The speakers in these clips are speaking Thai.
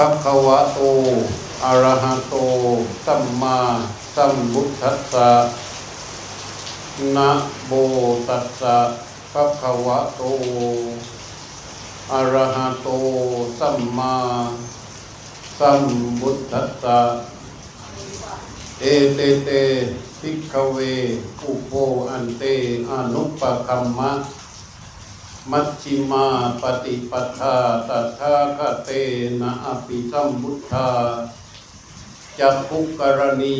ภะควะโตอะระหะโต สัมมาสัมพุทธัสสะนะโมตัสสะภะคะวะโต อะระหะโต สัมมาสัมพุทธัสสะ เอเตเตภิกขเว อุโปอันเตอนุปคัมมะ มัชชิมาปฏิปทาตถาคเตนะอภิสัมพุทธาจักขุกรณี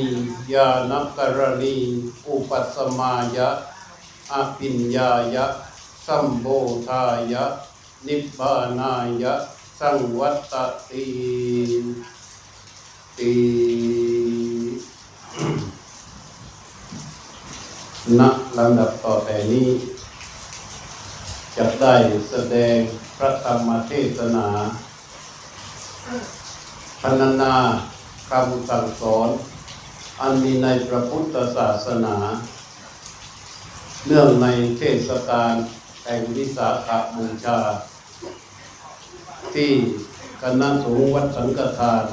ญาณกรณีอุปัสมายะอภิญญายะ สัมโบธายะ นิพพานายะ สังวัตติติณลำดับต่อแต่นี้ จะได้แสดงพระธรรมเทศนาพรรณนาคำสั่งสอน อันมีในพระพุทธศาสนา เนื่องในเทศกาลแห่งวิสาขบูชา ที่คณะสงฆ์วัดสังฆทาน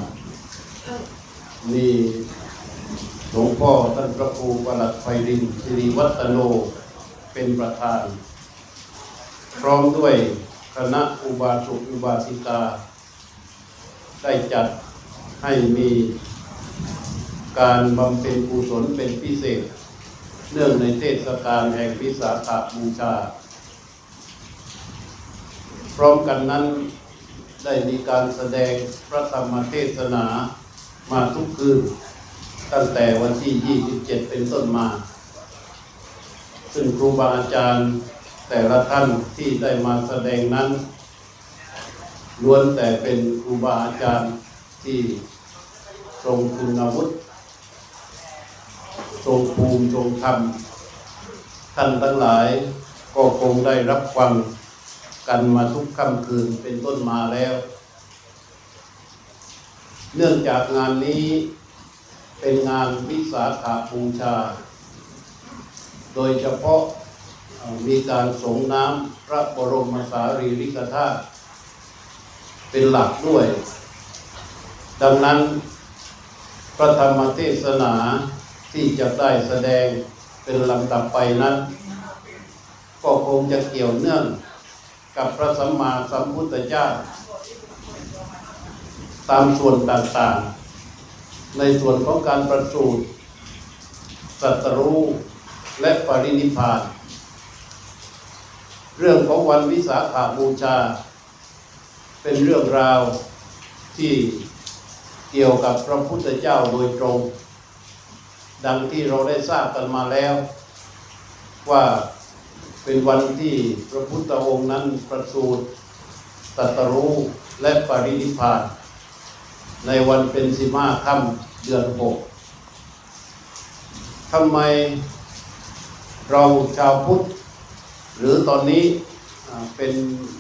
มีหลวงพ่อท่านพระครูประหลัดไฟรินสิริวัฒโนเป็นประธาน พร้อมด้วยคณะอุบาสกอุบาสิกา ได้จัดให้มีการบำเพ็ญกุศลเป็นพิเศษ เนื่องในเทศกาลแห่งวิสาขบูชา พร้อมกันนั้นได้มีการแสดงพระธรรมเทศนามาทุกคืน ตั้งแต่วันที่ 27 เป็นต้นมา ซึ่งครูบาอาจารย์ แต่ละท่านที่ได้มาแสดงนั้นล้วนแต่เป็นครูบาอาจารย์ที่ทรงคุณวุฒิทรงภูมิทรงธรรม ท่านทั้งหลายก็คงได้รับฟังกันมาทุกค่ำคืนเป็นต้นมาแล้ว เนื่องจากงานนี้เป็นงานวิสาขาบูชา โดยเฉพาะ มีการสงน้ำพระบรมสารีริกธาตุเป็นหลักด้วย ดังนั้น พระธรรมเทศนาที่จะได้แสดงเป็นลำดับไปนั้น ก็คงจะเกี่ยวเนื่องกับพระสัมมาสัมพุทธเจ้า ตามส่วนต่างๆ ในส่วนของการประสูติสัตรู้และปรินิพพาน เรื่องของวันวิสาขาบูชา เป็นเรื่องราวที่เกี่ยวกับพระพุทธเจ้าโดยตรง ดังที่เราได้ทราบกันมาแล้ว ว่าเป็นวันที่พระพุทธองค์นั้นประสูติตรัสรู้และปรินิพพานในวันเป็นสิมาค่ำเดือนหกทำไมเราชาวพุทธ หรือตอนนี้เป็น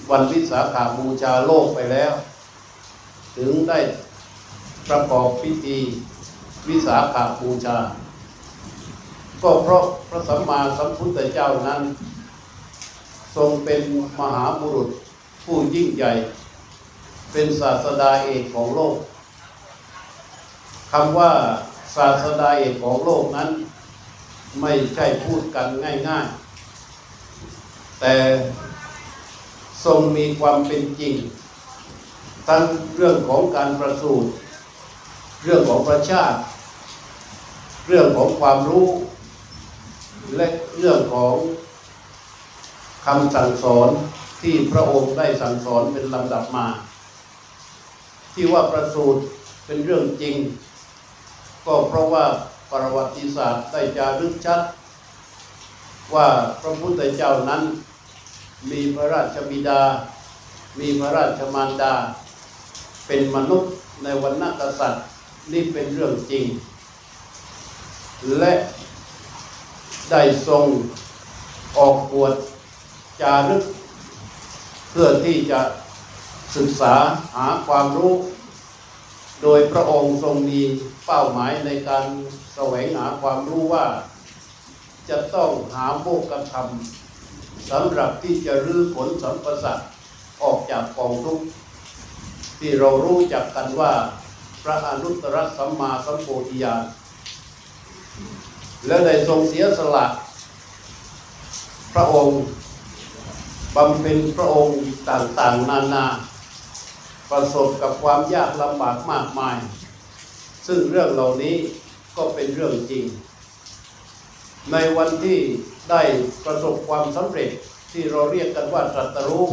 วันวิสาขาบูชาโลกไปแล้ว ถึงได้ประกอบพิธีวิสาขาบูชา ก็เพราะพระสัมมาสัมพุทธเจ้านั้น ทรงเป็นมหาบุรุษผู้ยิ่งใหญ่ เป็นศาสดาเอกของโลกคำว่าศาสดาเอกของโลกนั้น ไม่ใช่พูดกันง่าย ๆ แต่ทรงมีความเป็นจริง ทั้งเรื่องของการประสูติเรื่องของประชาติ เรื่องของความรู้ และเรื่องของคำสั่งสอนที่พระองค์ได้สั่งสอนเป็นลำดับมา ที่ว่าประสูติเป็นเรื่องจริง ก็เพราะว่าประวัติศาสตร์ได้จารึกชัด ว่าพระพุทธเจ้านั้น มีพระราชบิดา มีพระราชมารดา เป็นมนุษย์ในวันนักษัตริย์นี่เป็นเรื่องจริง และได้ทรงออกบวชจารึก เพื่อที่จะศึกษาหาความรู้ โดยพระองค์ทรงมีเป้าหมายในการแสวงหาความรู้ว่า จะต้องหาโมกธรรม สำหรับที่จะรื้อผลสัมปสัตออกจากกองทุกข์ที่เรารู้จักกันว่าพระอนุตตรสัมมาสัมโพธิญาณและได้ทรงเสียสละพระองค์บำเพ็ญพระองค์ต่างๆ นานา ประสบกับความยากลำบากมากมาย ซึ่งเรื่องเหล่านี้ก็เป็นเรื่องจริง ในวันที่ ได้ประสบความสำเร็จที่เราเรียกกันว่าตรัสรู้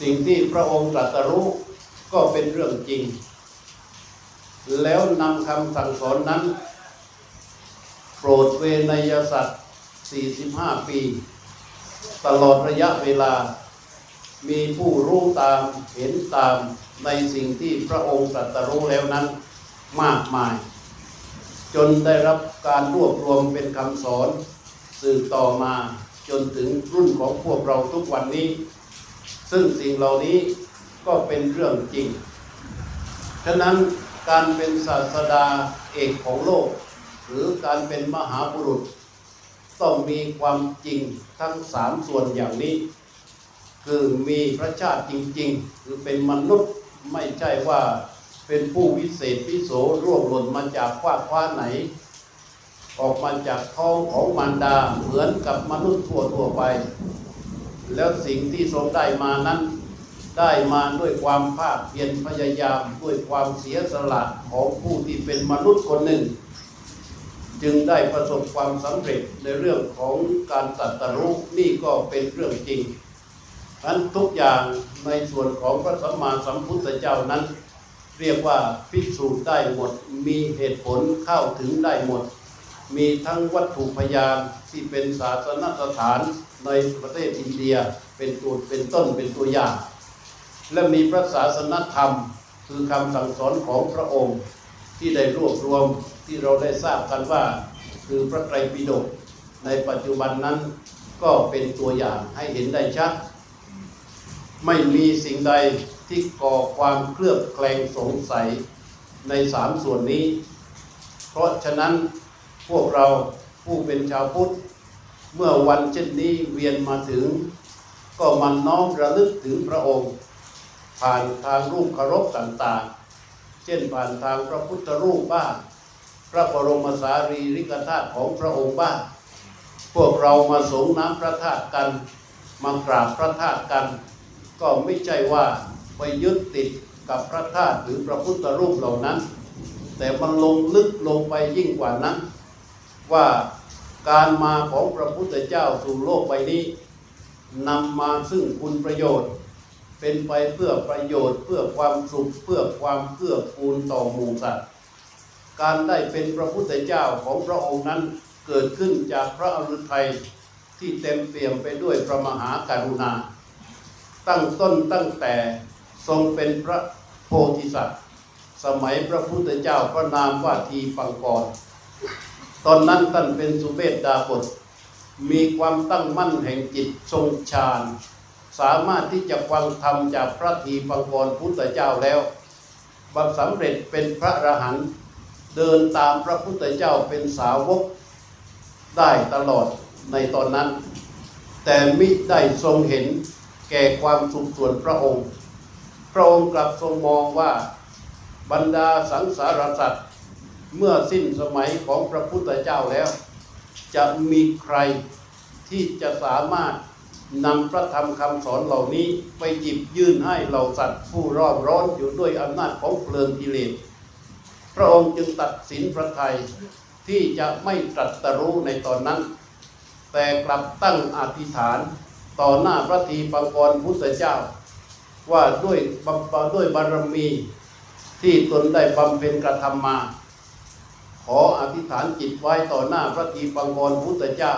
สิ่งที่พระองค์ตรัสรู้ก็เป็นเรื่องจริง แล้วนำคำสั่งสอนนั้น โปรดเวนยสัตว์ 45 ปี ตลอดระยะเวลา มีผู้รู้ตามเห็นตามในสิ่งที่พระองค์ตรัสรู้แล้วนั้นมากมาย จนได้รับการรวบรวมเป็นคำสอน สืบต่อมาจนถึงรุ่นของพวกเราทุกวันนี้ ซึ่งสิ่งเหล่านี้ก็เป็นเรื่องจริง ฉะนั้นการเป็นศาสดาเอกของโลก หรือการเป็นมหาบุรุษ ต้องมีความจริงทั้งสามส่วนอย่างนี้ คือมีพระชาติจริง ๆ คือเป็นมนุษย์ไม่ใช่ว่าเป็นผู้วิเศษพิโสร่วงหล่นมาจากฟ้ากฟ้าไหน ออกมาจากท้องของมารดาเหมือนกับมนุษย์ทั่วทั่วๆไป แล้วสิ่งที่ทรงได้มานั้น ได้มาด้วยความภาคเพียรพยายามด้วยความเสียสละของผู้ที่เป็นมนุษย์คนหนึ่ง จึงได้ประสบความสำเร็จในเรื่องของการตรัสรู้นี่ก็เป็นเรื่องจริงนั้นทุกอย่างในส่วนของพระสัมมาสัมพุทธเจ้านั้น เรียกว่าพิสูจน์ได้หมดมีเหตุผลเข้าถึงได้หมด มีทั้งวัตถุพยานที่เป็นศาสนสถานในประเทศอินเดียเป็นตัวเป็นต้นเป็นตัวอย่าง และมีพระศาสนธรรม คือคำสั่งสอนของพระองค์ ที่ได้รวบรวมที่เราได้ทราบกันว่า คือพระไตรปิฎกในปัจจุบันนั้นก็เป็นตัวอย่างให้เห็นได้ชัด ไม่มีสิ่งใดที่ก่อความเคลือบแคลงสงสัยในสามส่วนนี้ เพราะฉะนั้น พวกเราผู้เป็นชาวพุทธ เมื่อวันเช่นนี้เวียนมาถึง ก็มันน้อมระลึกถึงพระองค์ ผ่านทางรูปเคารพต่างๆ เช่นผ่านทางพระพุทธรูปบ้างพระบรมสารีริกธาตุของพระองค์บ้างพวกเรามาสงน้ำพระธาตุกันมากราบพระธาตุกัน ก็ไม่ใช่ว่าไปยึดติดกับพระธาตุหรือพระพุทธรูปเหล่านั้น แต่มันลงลึกลงไปยิ่งกว่านั้น ว่าการมาของพระพุทธเจ้าสู่โลกใบนี้นำมาซึ่งคุณประโยชน์ เป็นไปเพื่อประโยชน์ เพื่อความสุขเพื่อความเพื่อกูลต่อหมู่สัตว์การได้เป็นพระพุทธเจ้าของพระองค์นั้นเกิดขึ้นจากพระอฤทัยที่เต็มเปี่ยมไปด้วยพระมหากรุณา ตั้งต้นตั้งแต่ทรงเป็นพระโพธิสัตว์ สมัยพระพุทธเจ้าพระนามว่าทีปังกร ตอนนั้นท่านเป็นสุเมธดาบทมีความตั้งมั่นแห่งจิตทรงฌานสามารถที่จะฟังธรรมจากพระทีปังกรพุทธเจ้าแล้วบังสำเร็จเป็นพระอรหันต์เดินตามพระพุทธเจ้าเป็นสาวกได้ตลอดในตอนนั้น แต่มิได้ทรงเห็นแก่ความสุขส่วนพระองค์ พระองค์กลับทรงมองว่าบรรดาสังสารสัตว์ เมื่อสิ้นสมัยของพระพุทธเจ้าแล้ว จะมีใครที่จะสามารถนำพระธรรมคำสอนเหล่านี้ไปหยิบยื่นให้เหล่าสัตว์ผู้รอบร้อนอยู่ด้วยอำนาจของเพลิงกิเลสพระองค์จึงตัดสินพระทัยที่จะไม่ตรัสรู้ในตอนนั้น แต่กลับตั้งอธิษฐานต่อหน้าพระทีปังกรพุทธเจ้า ว่าด้วยด้วยบารมีที่ตนได้บำเพ็ญกระทำมา ขออธิษฐานจิตไว้ต่อหน้าพระทีปังกรพุทธเจ้า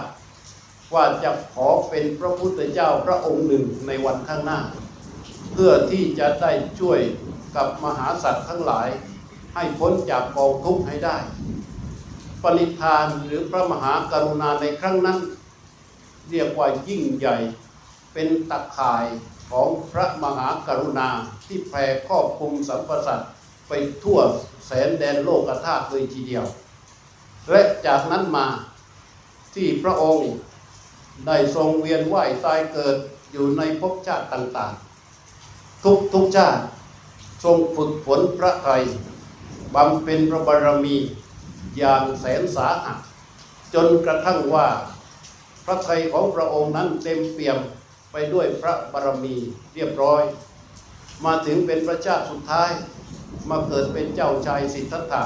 ว่าจะขอเป็นพระพุทธเจ้าพระองค์หนึ่งในวันข้างหน้า เพื่อที่จะได้ช่วยกับมหาสัตว์ทั้งหลาย ให้พ้นจากกองทุกข์ให้ได้ ปณิธานหรือพระมหากรุณาในครั้งนั้น เรียกว่ายิ่งใหญ่เป็นตะข่ายของพระมหากรุณาที่แผ่ครอบคลุมสรรพสัตว์ ไปทั่วแสนแดนโลกธาตุเลยทีเดียว และจากนั้นมาที่พระองค์ได้ทรงเวียนว่ายตายเกิดอยู่ในภพชาติต่างๆ ทุกทุกชาติทรงฝึกฝนพระไทยบำเพ็ญพระบารมีอย่างแสนสาหัสจนกระทั่งว่า พระไทยของพระองค์นั้นเต็มเปี่ยมไปด้วยพระบารมีเรียบร้อย มาถึงเป็นพระเจ้าสุดท้าย มาเกิดเป็นเจ้าชายสิทธัตถะ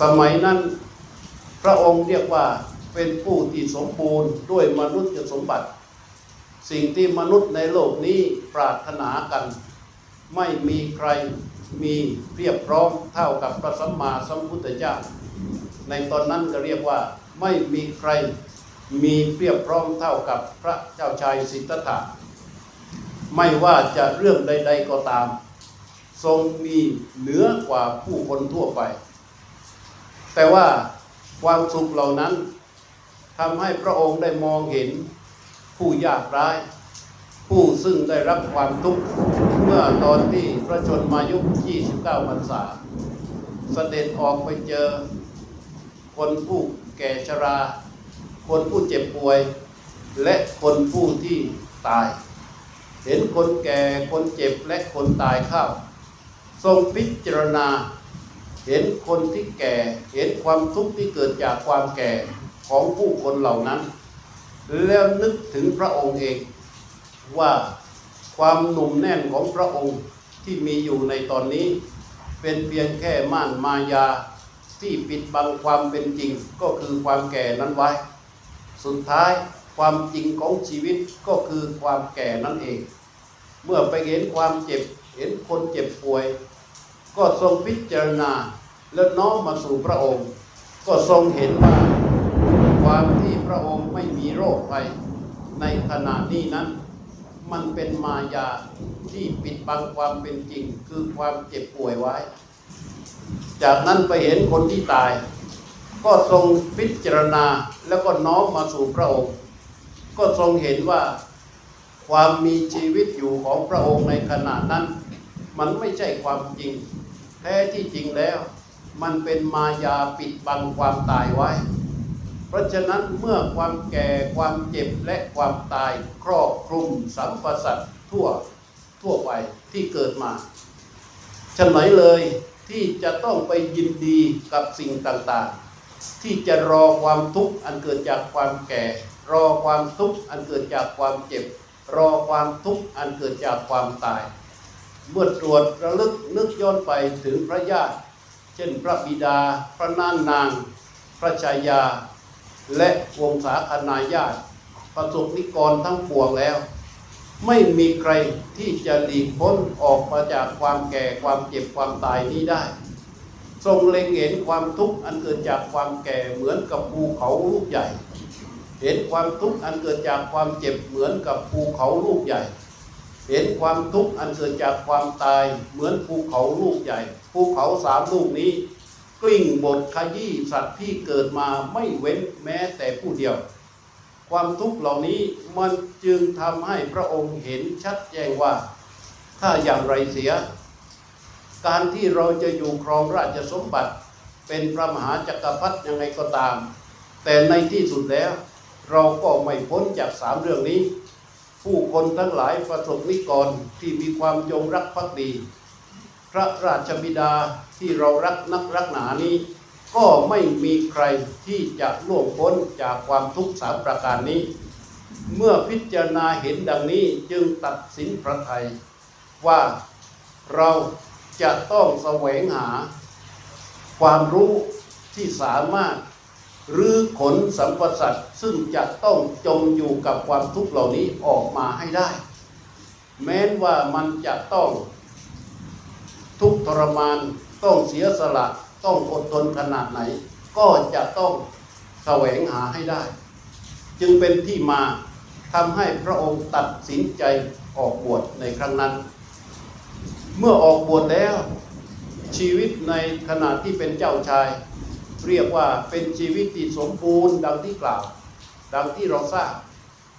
สมัยนั้นพระองค์เรียกว่าเป็นผู้ที่สมบูรณ์ด้วยมนุษย์สมบัติ สิ่งที่มนุษย์ในโลกนี้ปรารถนากัน ไม่มีใครมีเรียบพร้อมเท่ากับพระสัมมาสัมพุทธเจ้า ในตอนนั้นก็เรียกว่าไม่มีใครมีเรียบพร้อมเท่ากับพระเจ้าชายสิทธัตถะ ไม่ว่าจะเรื่องใด ๆก็ตาม ทรงมีเหนือกว่าผู้คนทั่วไป แต่ว่าความสุขเหล่านั้นทำให้พระองค์ได้มองเห็นผู้ยากไร้ผู้ซึ่งได้รับความทุกข์เมื่อตอนที่พระชนมายุ29พรรษา เสด็จออกไปเจอ คนผู้แก่ชรา คนผู้เจ็บป่วย และคนผู้ที่ตาย เห็นคนแก่คนเจ็บและคนตายเข้า ทรงพิจารณา เห็นคนที่แก่ เห็นความทุกข์ที่เกิดจากความแก่ของผู้คนเหล่านั้น แล้วนึกถึงพระองค์เองว่าความหนุ่มแน่นของพระองค์ที่มีอยู่ในตอนนี้ เป็นเพียงแค่ม่านมายาที่ปิดบังความเป็นจริงก็คือความแก่นั้นไว้ สุดท้ายความจริงของชีวิตก็คือความแก่นั่นเอง เมื่อไปเห็นความเจ็บ เห็นคนเจ็บป่วย ก็ทรงพิจารณาแล้วน้อมมาสู่พระองค์ ก็ทรงเห็นว่าความที่พระองค์ไม่มีโรคภัยในขณะนี้นั้น มันเป็นมายาที่ปิดบังความเป็นจริง คือความเจ็บป่วยไว้ จากนั้นไปเห็นคนที่ตาย ก็ทรงพิจารณาแล้วก็น้อมมาสู่พระองค์ ก็ทรงเห็นว่า ความมีชีวิตอยู่ของพระองค์ในขณะนั้น มันไม่ใช่ความจริง แท้ที่จริงแล้ว มันเป็นมายาปิดบังความตายไว้ เพราะฉะนั้นเมื่อความแก่ความเจ็บและความตายครอบคลุมสัมปสัตว์ทั่วทั่วไปที่เกิดมาฉะไหนเลยที่จะต้องไปยินดีกับสิ่งต่างๆ ที่จะรอความทุกข์อันเกิดจากความแก่ รอความทุกข์อันเกิดจากความเจ็บ รอความทุกข์อันเกิดจากความตาย เมื่อตรวจระลึกนึกย้อนไปถึงพระญาติ เช่นพระบิดา พระนานนาง พระชายา และวงศาคณาญาติประสบนิกรทั้งปวงแล้ว ไม่มีใครที่จะหลีกพ้นออกมาจากความแก่ความเจ็บความตายนี้ได้ ทรงเล็งเห็นความทุกข์อันเกิดจากความแก่เหมือนกับภูเขาลูกใหญ่ เห็นความทุกข์อันเกิดจากความเจ็บเหมือนกับภูเขาลูกใหญ่ เห็นความทุกข์อันเกิดจากความตายเหมือนภูเขาลูกใหญ่ ภูเขาสามลูกนี้ กลิ้งบทขยี้สัตว์ที่เกิดมาไม่เว้นแม้แต่ผู้เดียว ความทุกข์เหล่านี้มันจึงทำให้พระองค์เห็นชัดแจ้งว่า ถ้าอย่างไรเสีย การที่เราจะอยู่ครองราชสมบัติ เป็นพระมหาจักรพรรดิยังไงก็ตาม แต่ในที่สุดแล้ว เราก็ไม่พ้นจากสามเรื่องนี้ ผู้คนทั้งหลายประสบนิกรที่มีความจงรักภักดี พระราชบิดาที่เรารักนักรักหนานี้ ก็ไม่มีใครที่จะล่วงพ้นจากความทุกข์สามประการนี้ เมื่อพิจารณาเห็นดังนี้จึงตัดสินพระไทยว่าเราจะต้องแสวงหา ความรู้ที่สามารถ หรือขนสัมปสัตว์ซึ่งจะต้องจมอยู่กับความทุกข์เหล่านี้ออกมาให้ได้ แม้นว่ามันจะต้องทุกทรมานต้องเสียสละต้องอดทนขนาดไหน ก็จะต้องแสวงหาให้ได้ จึงเป็นที่มาทำให้พระองค์ตัดสินใจออกบวชในครั้งนั้น เมื่อออกบวชแล้วชีวิตในขณะที่เป็นเจ้าชาย เรียกว่าเป็นชีวิตที่สมบูรณ์ดังที่กล่าว ดังที่เราทราบ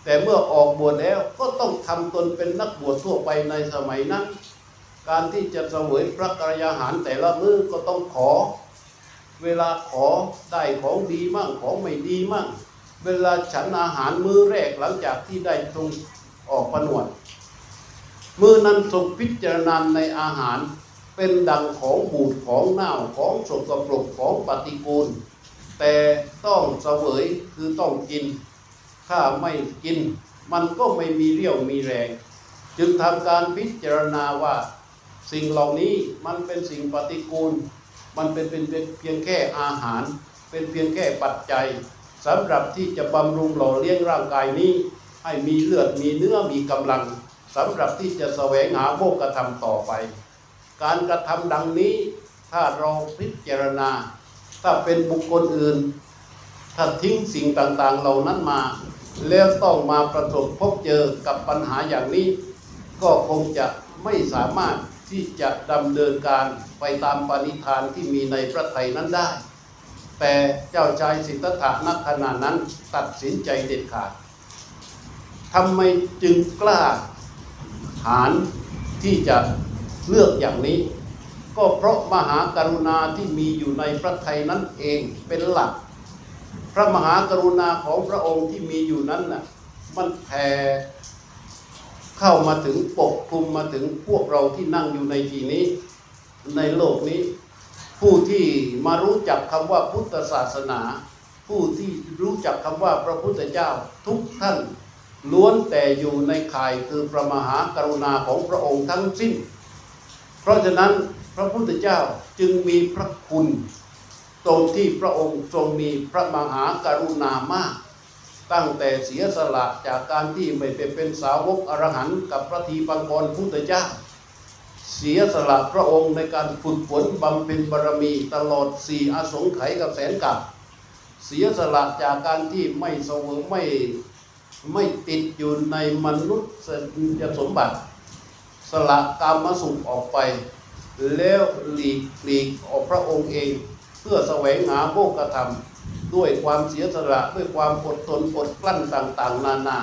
แต่เมื่อออกบวชแล้วก็ต้องทำตนเป็นนักบวชทั่วไปในสมัยนั้น การที่จะเสวยพระกรยาหารแต่ละมื้อก็ต้องขอ เวลาขอได้ของดีมั่งของไม่ดีมั่ง เวลาฉันอาหารมื้อแรกหลังจากที่ได้ทรงออกผนวดมือนั้นทรงพิจารณาในอาหาร เป็นดังของบูดของเน่าของสกปรกของปฏิกูล แต่ต้องเสวยคือต้องกิน ถ้าไม่กิน มันก็ไม่มีเรี่ยวมีแรง จึงทำการพิจารณาว่า สิ่งเหล่านี้มันเป็นสิ่งปฏิกูล มันเป็นเป็นเพียงแค่อาหาร เป็นเพียงแค่ปัจจัยสำหรับที่จะบำรุงหล่อเลี้ยงร่างกายนี้ ให้มีเลือดมีเนื้อมีกำลังสำหรับที่จะแสวงหาโมกธรรมต่อไป การกระทำดังนี้ถ้าเราพิจารณา ถ้าเป็นบุคคลอื่น ถ้าทิ้งสิ่งต่างๆเหล่านั้นมา แล้วต้องมาประสบพบเจอกับปัญหาอย่างนี้ ก็คงจะไม่สามารถที่จะดำเนินการไปตามปณิธานที่มีในพระไทยนั้นได้ แต่เจ้าชายสิทธัตถะนักขณะนั้นตัดสินใจเด็ดขาดทำไมจึงกล้าหาญที่จะ เลือกอย่างนี้ ก็เพราะมหากรุณาที่มีอยู่ในพระไทยนั้นเองเป็นหลัก พระมหากรุณาของพระองค์ที่มีอยู่นั้นน่ะมันแผ่เข้ามาถึงปกคลุมมาถึงพวกเราที่นั่งอยู่ในที่นี้ ในโลกนี้ ผู้ที่มารู้จักคำว่าพุทธศาสนา ผู้ที่รู้จักคำว่าพระพุทธเจ้าทุกท่านล้วนแต่อยู่ในข่ายคือพระมหากรุณาของพระองค์ทั้งสิ้น เพราะฉะนั้นพระพุทธเจ้าจึงมีพระคุณ ตรงที่พระองค์ทรงมีพระมหากรุณามาก ตั้งแต่เสียสละจากการที่ไม่ไปเป็นสาวกอรหันต์กับพระทีปังกรพุทธเจ้า เสียสละพระองค์ในการฝึกฝนบำเพ็ญบารมีตลอดสี่อสงไขยกับแสนกับเสียสละจากการที่ไม่เสวยไม่ไม่ติดอยู่ในมนุษย์สมบัติ สละกามสุขออกไป แล้วหลีกหลีกออกพระองค์เอง เพื่อแสวงหาโมกธรรม ด้วยความเสียสละด้วยความอดทนอดกลั้นต่างๆ นานา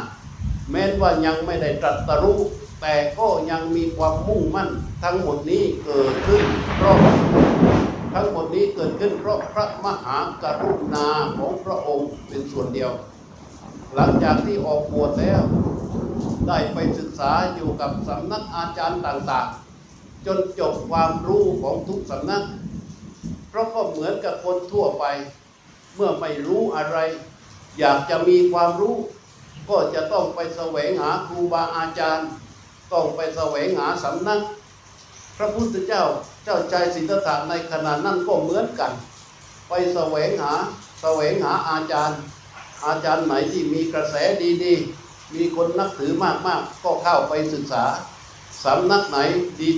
แม้นว่ายังไม่ได้ตรัสรู้แต่ก็ยังมีความมุ่งมั่น ทั้งหมดนี้เกิดขึ้นเพราะทั้งหมดนี้เกิดขึ้นเพราะพระมหากรุณาของพระองค์เป็นส่วนเดียว หลังจากที่ออกบวชแล้ว ได้ไปศึกษาอยู่กับสำนักอาจารย์ต่างๆ จนจบความรู้ของทุกสำนัก เพราะก็เหมือนกับคนทั่วไป เมื่อไม่รู้อะไร อยากจะมีความรู้ ก็จะต้องไปแสวงหาครูบาอาจารย์ ต้องไปแสวงหาสำนัก พระพุทธเจ้าเจ้าใจสิทธัตถะในขณะนั้นก็เหมือนกัน ไปแสวงหาแสวงหาอาจารย์ อาจารย์ไหนที่มีกระแสดีๆ มีคนนับถือมากๆ ก็เข้าไปศึกษา สำนักไหน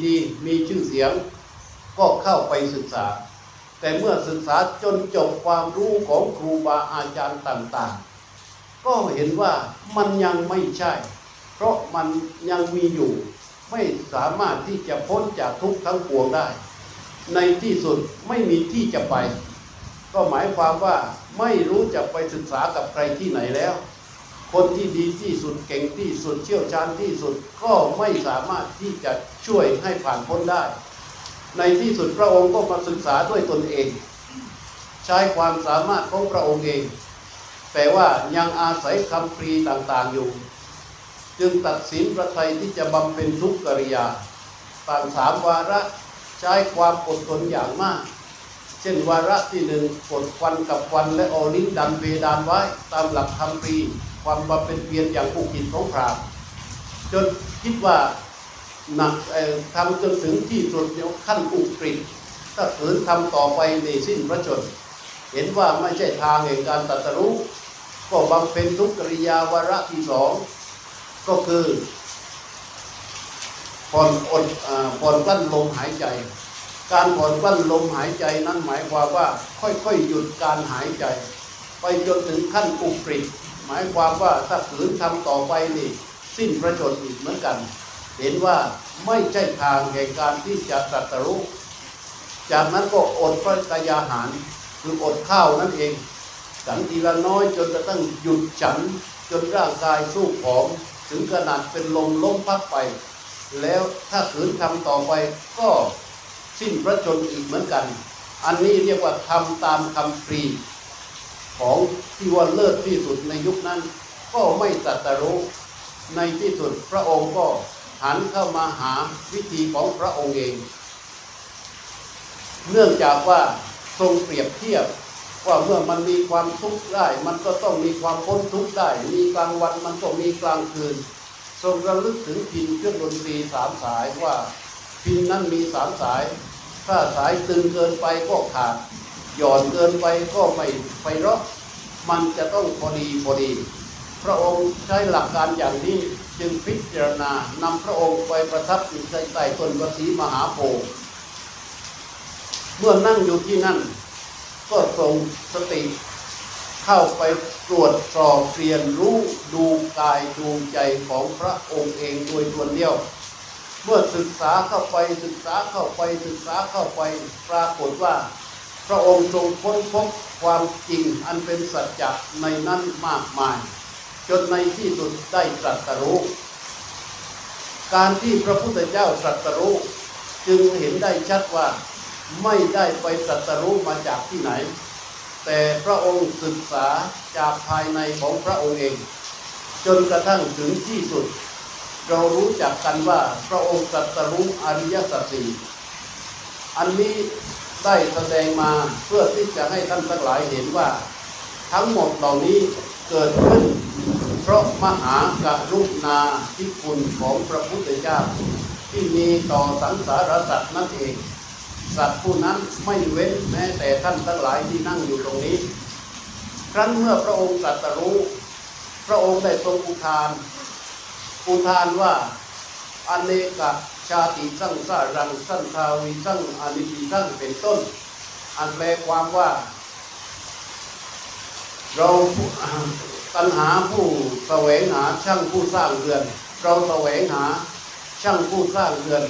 ดีๆ มีชื่อเสียง ก็เข้าไปศึกษา แต่เมื่อศึกษาจนจบความรู้ของครูบาอาจารย์ต่างๆ ก็เห็นว่ามันยังไม่ใช่ เพราะมันยังมีอยู่ ไม่สามารถที่จะพ้นจากทุกข์ทั้งปวงได้ ในที่สุดไม่มีที่จะไป ก็หมายความว่า ไม่รู้จะไปศึกษากับใครที่ไหนแล้ว คนที่ดีที่สุดเก่งที่สุดเชี่ยวชาญที่สุดก็ไม่สามารถที่จะช่วยให้ผ่านพ้นได้ ในที่สุดพระองค์ก็มาศึกษาด้วยตนเอง ใช้ความสามารถของพระองค์เอง แต่ว่ายังอาศัยคำปรีต่างๆอยู่ จึงตัดสินพระไทยที่จะบำเพ็ญทุกกิริยาต่างสามวาระใช้ความอดทนอย่างมาก ช่นวาระที่หนึ่งกดควันกับควันและเอลิ้นดันเพดานไว้ ตามหลักคำปี ความบำเพ็ญเพียรอย่างผูกจิตของพรามจนคิดว่าหนักทำจนถึงที่สุดเดียวขั้นอุกฤษถ้าขืนทำต่อไปในสิ้นพระชน เห็นว่าไม่ใช่ทางแห่งการตรัสรู้ก็บำเพ็ญทุกกริยาวาระที่สองก็คือผ่อนอดผ่อนกลั้นลมหายใจ การผ่อนกั้นลมหายใจนั้นหมายความว่าค่อยๆหยุดการหายใจ ไปจนถึงขั้นอุกฤษหมายความว่าถ้าขืนทำต่อไปนี่ สิ้นพระชนอีกเหมือนกัน เห็นว่าไม่ใช่ทางแห่งการที่จะตรัสรู้จากนั้นก็อดพระกายาหาร คืออดข้าวนั่นเอง ฉันทีละน้อยจนกระทั่งหยุดฉันจนร่างกายสู้ผอม ถึงขนาดเป็นลมล้มพับไป แล้วถ้าขืนทำต่อไปก็ สิ้นพระชนอีกเหมือนกัน อันนี้เรียกว่าทำตามคำปรีของที่ว่าเลิศที่สุดในยุคนั้น ก็ไม่ตรัสรู้ในที่สุดพระองค์ก็หันเข้ามาหาวิธีของพระองค์เอง เนื่องจากว่าทรงเปรียบเทียบว่าเมื่อมันมีความทุกข์ได้ มันก็ต้องมีความพ้นทุกข์ได้ มีกลางวันมันก็มีกลางคืน ทรงระลึกถึงพินเครื่องดนตรีสามสายว่าพินนั้นมีสามสาย ถ้าสายตึงเกินไปก็ขาด หย่อนเกินไปก็ไม่ไฟเราะมันจะต้องพอดีพอดี พระองค์ใช้หลักการอย่างนี้จึงพิจารณานำพระองค์ไปประทับอยู่ใต้ต้นวสีมหาโพธิ์เมื่อนั่งอยู่ที่นั่น ก็ทรงสติ เข้าไปตรวจสอบเรียนรู้ดูกายดูใจของพระองค์เองโดยตัวเดียว เมื่อศึกษาเข้าไปศึกษาเข้าไปศึกษาเข้าไปปรากฏว่า พระองค์ทรงค้นพบความจริงอันเป็นสัจจะในนั้นมากมาย จนในที่สุดได้ตรัสรู้ การที่พระพุทธเจ้าตรัสรู้ จึงเห็นได้ชัดว่าไม่ได้ไปตรัสรู้มาจากที่ไหน แต่พระองค์ศึกษาจากภายในของพระองค์เอง จนกระทั่งถึงที่สุด เรารู้จักกันว่าพระองค์ตรัสรู้อริยสัจสี่อันนี้ได้แสดงมาเพื่อที่จะให้ท่านทั้งหลายเห็นว่า ทั้งหมดเหล่านี้เกิดขึ้น เพราะมหากรุณาธิคุณของพระพุทธเจ้าที่มีต่อสังสารสัตว์นั่นเอง สัตว์ผู้นั้นไม่เว้นแม้แต่ท่านทั้งหลายที่นั่งอยู่ตรงนี้ ครั้นเมื่อพระองค์ตรัสรู้ พระองค์ได้ทรงอุทาน อุทานว่าอเนกชาติสั่งสารังสันทาวิสังอนิจิสังเป็นต้น อันแปลความว่า เราตัณหาผู้แสวงหาช่างผู้สร้างเรือน เราแสวงหาช่างผู้สร้างเรือน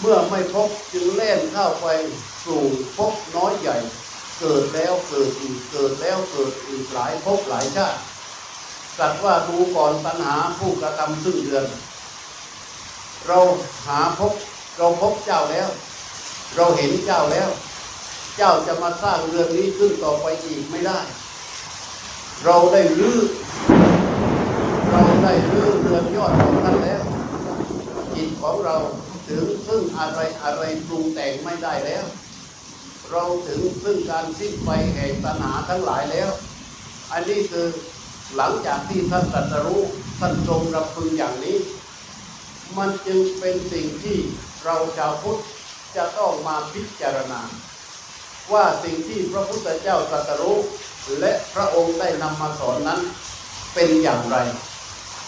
เมื่อไม่พบจึงเล่นเข้าไปสู่พบน้อยใหญ่ เกิดแล้วเกิดอีกเกิดแล้วเกิดอีกหลายภพหลายชาติ สัตว์ว่าดูก่อนตัณหาผู้กระทำซึ่งเรือน เราหาพบเราพบเจ้าแล้ว เราเห็นเจ้าแล้ว เจ้าจะมาสร้างเรือนนี้ขึ้นต่อไปอีกไม่ได้ เราได้รื้อเราได้รื้อเรือนยอดของท่านแล้วจิตของเราถึงซึ่งอะไรอะไรปรุงแต่งไม่ได้แล้ว เราถึงซึ่งการสิ้นไปแห่งตัณหาทั้งหลายแล้ว อันนี้คือ หลังจากที่ท่านตรัสรู้ท่านทรงรับพึงอย่างนี้ มันจึงเป็นสิ่งที่เราชาวพุทธจะต้องมาพิจารณา ว่าสิ่งที่พระพุทธเจ้าตรัสรู้และพระองค์ได้นำมาสอนนั้นเป็นอย่างไร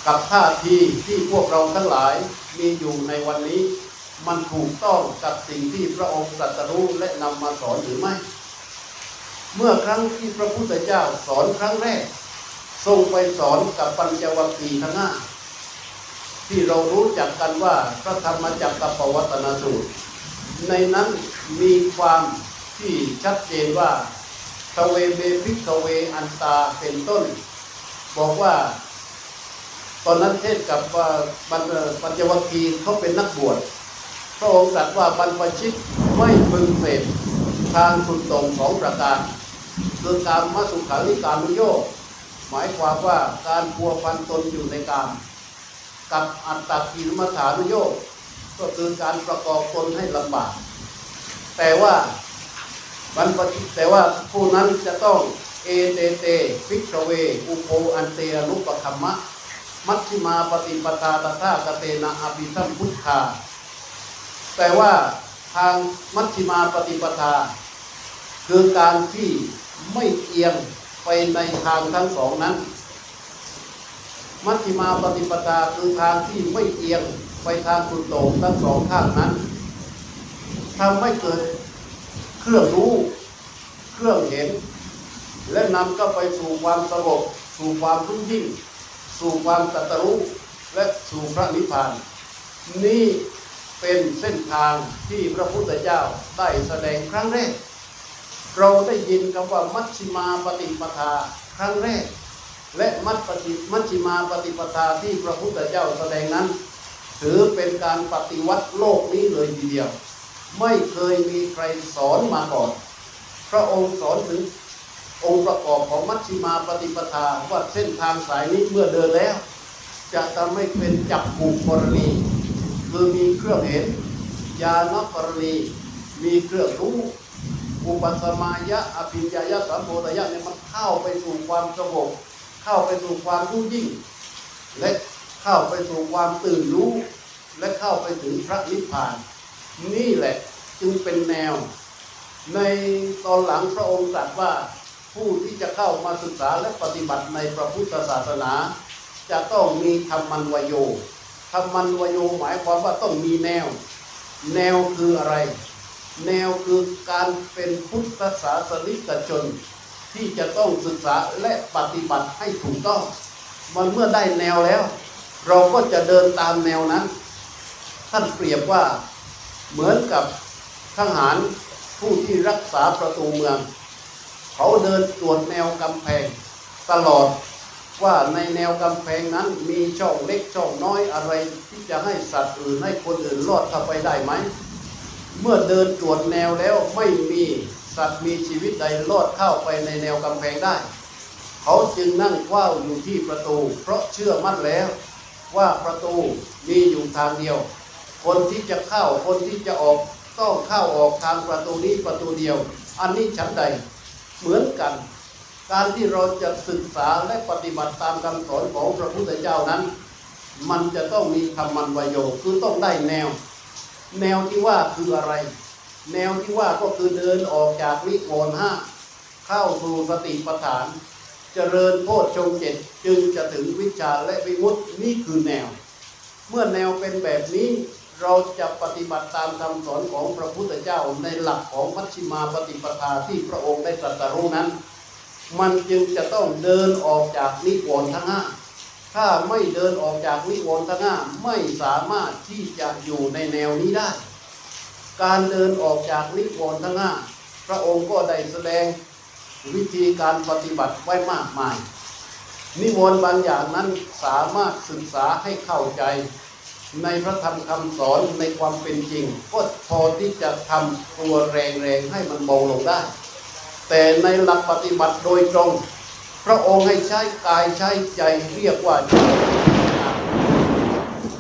กับท่าทีที่พวกเราทั้งหลายมีอยู่ในวันนี้ มันถูกต้องกับสิ่งที่พระองค์ตรัสรู้และนำมาสอนหรือไม่ เมื่อครั้งที่พระพุทธเจ้าสอนครั้งแรก ทรงไปสอนกับปัญจวัคคีย์ทั้งห้าที่เรารู้จักกันว่าพระธรรมจักรกับปวัตนสูตร ในนั้นมีความที่ชัดเจนว่าทเวเมพิกเวอันตาเป็นต้น บอกว่า ตอนนั้นเทศกับว่าปัญปัญจวัคคีย์เขาเป็นนักบวชพระองค์ตรัสว่าบรรพชิตไม่พึงเสพทางสุดโต่งสองประการคือกามสุขัลลิกานุโยค หมายความว่าการพัวพันตนอยู่ในกามกับอัตตกิลมถานุโยคก็คือการประกอบตนให้ลำบาก แต่ว่าบรรพชิตแต่ว่าผู้นั้นจะต้องเอเตเต ภิกขะเว อุโภอันเตอนุปคัมมะ มัชฌิมาปฏิปทาตถาคเตนะอภิสัมพุทธาแต่ว่าทางมัชฌิมาปฏิปทา คือการที่ไม่เอียง ไปในทางทั้งสองนั้น มัชฌิมาปฏิปทาคือทางที่ไม่เอียงไปทางสุดโต่งทั้งสองข้างนั้นทำให้เกิดเครื่องรู้ เครื่องเห็น และนำก็ไปสู่ความสงบสู่ความรุ่งยิ่ง สู่ความตรัสรู้และสู่พระนิพพาน นี่เป็นเส้นทางที่พระพุทธเจ้าได้แสดงครั้งแรก เราได้ยินคำว่ามัชฌิมาปฏิปทาครั้งแรก และมัชปฏิมัชฌิมาปฏิปทาที่พระพุทธเจ้าแสดงนั้น ถือเป็นการปฏิวัติโลกนี้เลยทีเดียว ไม่เคยมีใครสอนมาก่อน พระองค์สอนถึงองค์ประกอบของมัชฌิมาปฏิปทาว่าเส้นทางสายนี้เมื่อเดินแล้ว จะทำให้เป็นจับกุกรณี คือมีเครื่องเห็นญาณกรณี มีเครื่องรู้ อุปสมายะอภิญญายะสัมโพธยะเนี่ยมันเข้าไปสู่ความสงบเข้าไปสู่ความรู้ยิ่ง และเข้าไปสู่ความตื่นรู้ และเข้าไปถึงพระนิพพาน นี่แหละจึงเป็นแนว ในตอนหลังพระองค์ตรัสว่าผู้ที่จะเข้ามาศึกษาและปฏิบัติในพระพุทธศาสนา จะต้องมีธรรมันวโยธรรมันวโยหมายความว่าต้องมีแนว แนวคืออะไร แนวคือการเป็นพุทธศาสนิกชน ที่จะต้องศึกษาและปฏิบัติให้ถูกต้อง มันเมื่อได้แนวแล้ว เราก็จะเดินตามแนวนั้น ท่านเปรียบว่าเหมือนกับทหารผู้ที่รักษาประตูเมือง เขาเดินตรวจแนวกำแพง ตลอดว่าในแนวกำแพงนั้นมีช่องเล็กช่องน้อยอะไรที่จะให้สัตว์อื่นให้คนอื่นรอดเข้าไปได้ไหม เมื่อเดินตรวจแนวแล้วไม่มีสัตว์มีชีวิตใดรอดเข้าไปในแนวกำแพงได้ เขาจึงนั่งเฝ้าอยู่ที่ประตู เพราะเชื่อมั่นแล้ว ว่าประตูมีอยู่ทางเดียว คนที่จะเข้าคนที่จะออกต้องเข้าออกทางประตูนี้ประตูเดียว อันนี้ชั้นใด เหมือนกัน การที่เราจะศึกษาและปฏิบัติตามคำสอนของพระพุทธเจ้านั้น มันจะต้องมีธรรมันวโยคือต้องได้แนว แนวที่ว่าคืออะไร แนวที่ว่าก็คือเดินออกจากวิโคนห้าเข้าสู่สติปัฏฐาน เจริญโพชฌงเจ็ดจึงจะถึงวิชาและวิมุตตินี่คือแนว เมื่อแนวเป็นแบบนี้เราจะปฏิบัติตามคำสอนของพระพุทธเจ้าในหลักของมัชฌิมาปฏิปทาที่พระองค์ได้ตรัสรู้นั้น มันจึงจะต้องเดินออกจากนิวรณ์ทั้งห้า ถ้าไม่เดินออกจากนิวรณ์ทั้งห้าไม่สามารถที่จะอยู่ในแนวนี้ได้ การเดินออกจากนิวรณ์ทั้งห้าพระองค์ก็ได้แสดงวิธีการปฏิบัติไว้มากมาย นิวรณ์บางอย่างนั้นสามารถศึกษาให้เข้าใจ ในพระธรรมคำสอนในความเป็นจริง ก็พอที่จะทำตัวแรงๆให้มันเบาลงได้ แต่ในหลักปฏิบัติโดยตรง พระองค์ให้ใช้กายใช้ใจเรียกว่าใช้นาม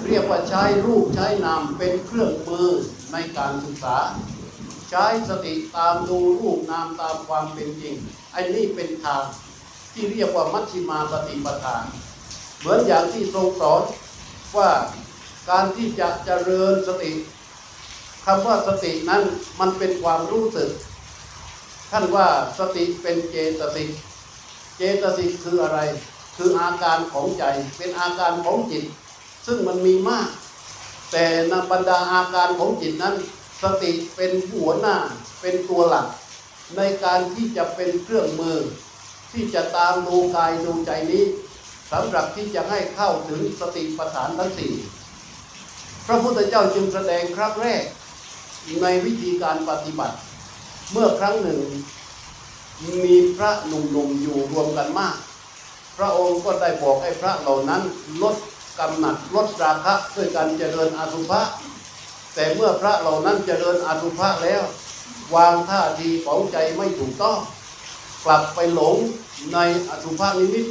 เรียกว่าใช้รูปใช้นามเป็นเครื่องมือในการศึกษา ใช้สติตามดูรูปนามตามความเป็นจริงไอ้นี่เป็นทางที่เรียกว่ามัชฌิมาปฏิปทาเหมือนอย่างที่ทรงสอนว่าการที่จะเจริญสติคำว่าสตินั้นมันเป็นความรู้สึก ท่านว่าสติเป็นเจตสิก เจตสิกคืออะไร คืออาการของใจ เป็นอาการของจิต ซึ่งมันมีมาก แต่ในบรรดาอาการของจิตนั้น สติเป็นหัวหน้า เป็นตัวหลัก ในการที่จะเป็นเครื่องมือ ที่จะตามดูกายดูใจนี้สำหรับที่จะให้เข้าถึงสติปัฏฐานทั้งสี่พระพุทธเจ้าจึงแสดงครั้งแรกในวิธีการปฏิบัติ เมื่อครั้งหนึ่ง มีพระหนุ่มๆอยู่รวมกันมาก พระองค์ก็ได้บอกให้พระเหล่านั้นลดกำหนัดลดราคะด้วยการเจริญอาสุภะแต่เมื่อพระเหล่านั้นเจริญอาสุภะแล้ว วางท่าทีของใจไม่ถูกต้อง กลับไปหลงในอสุภะนิมิต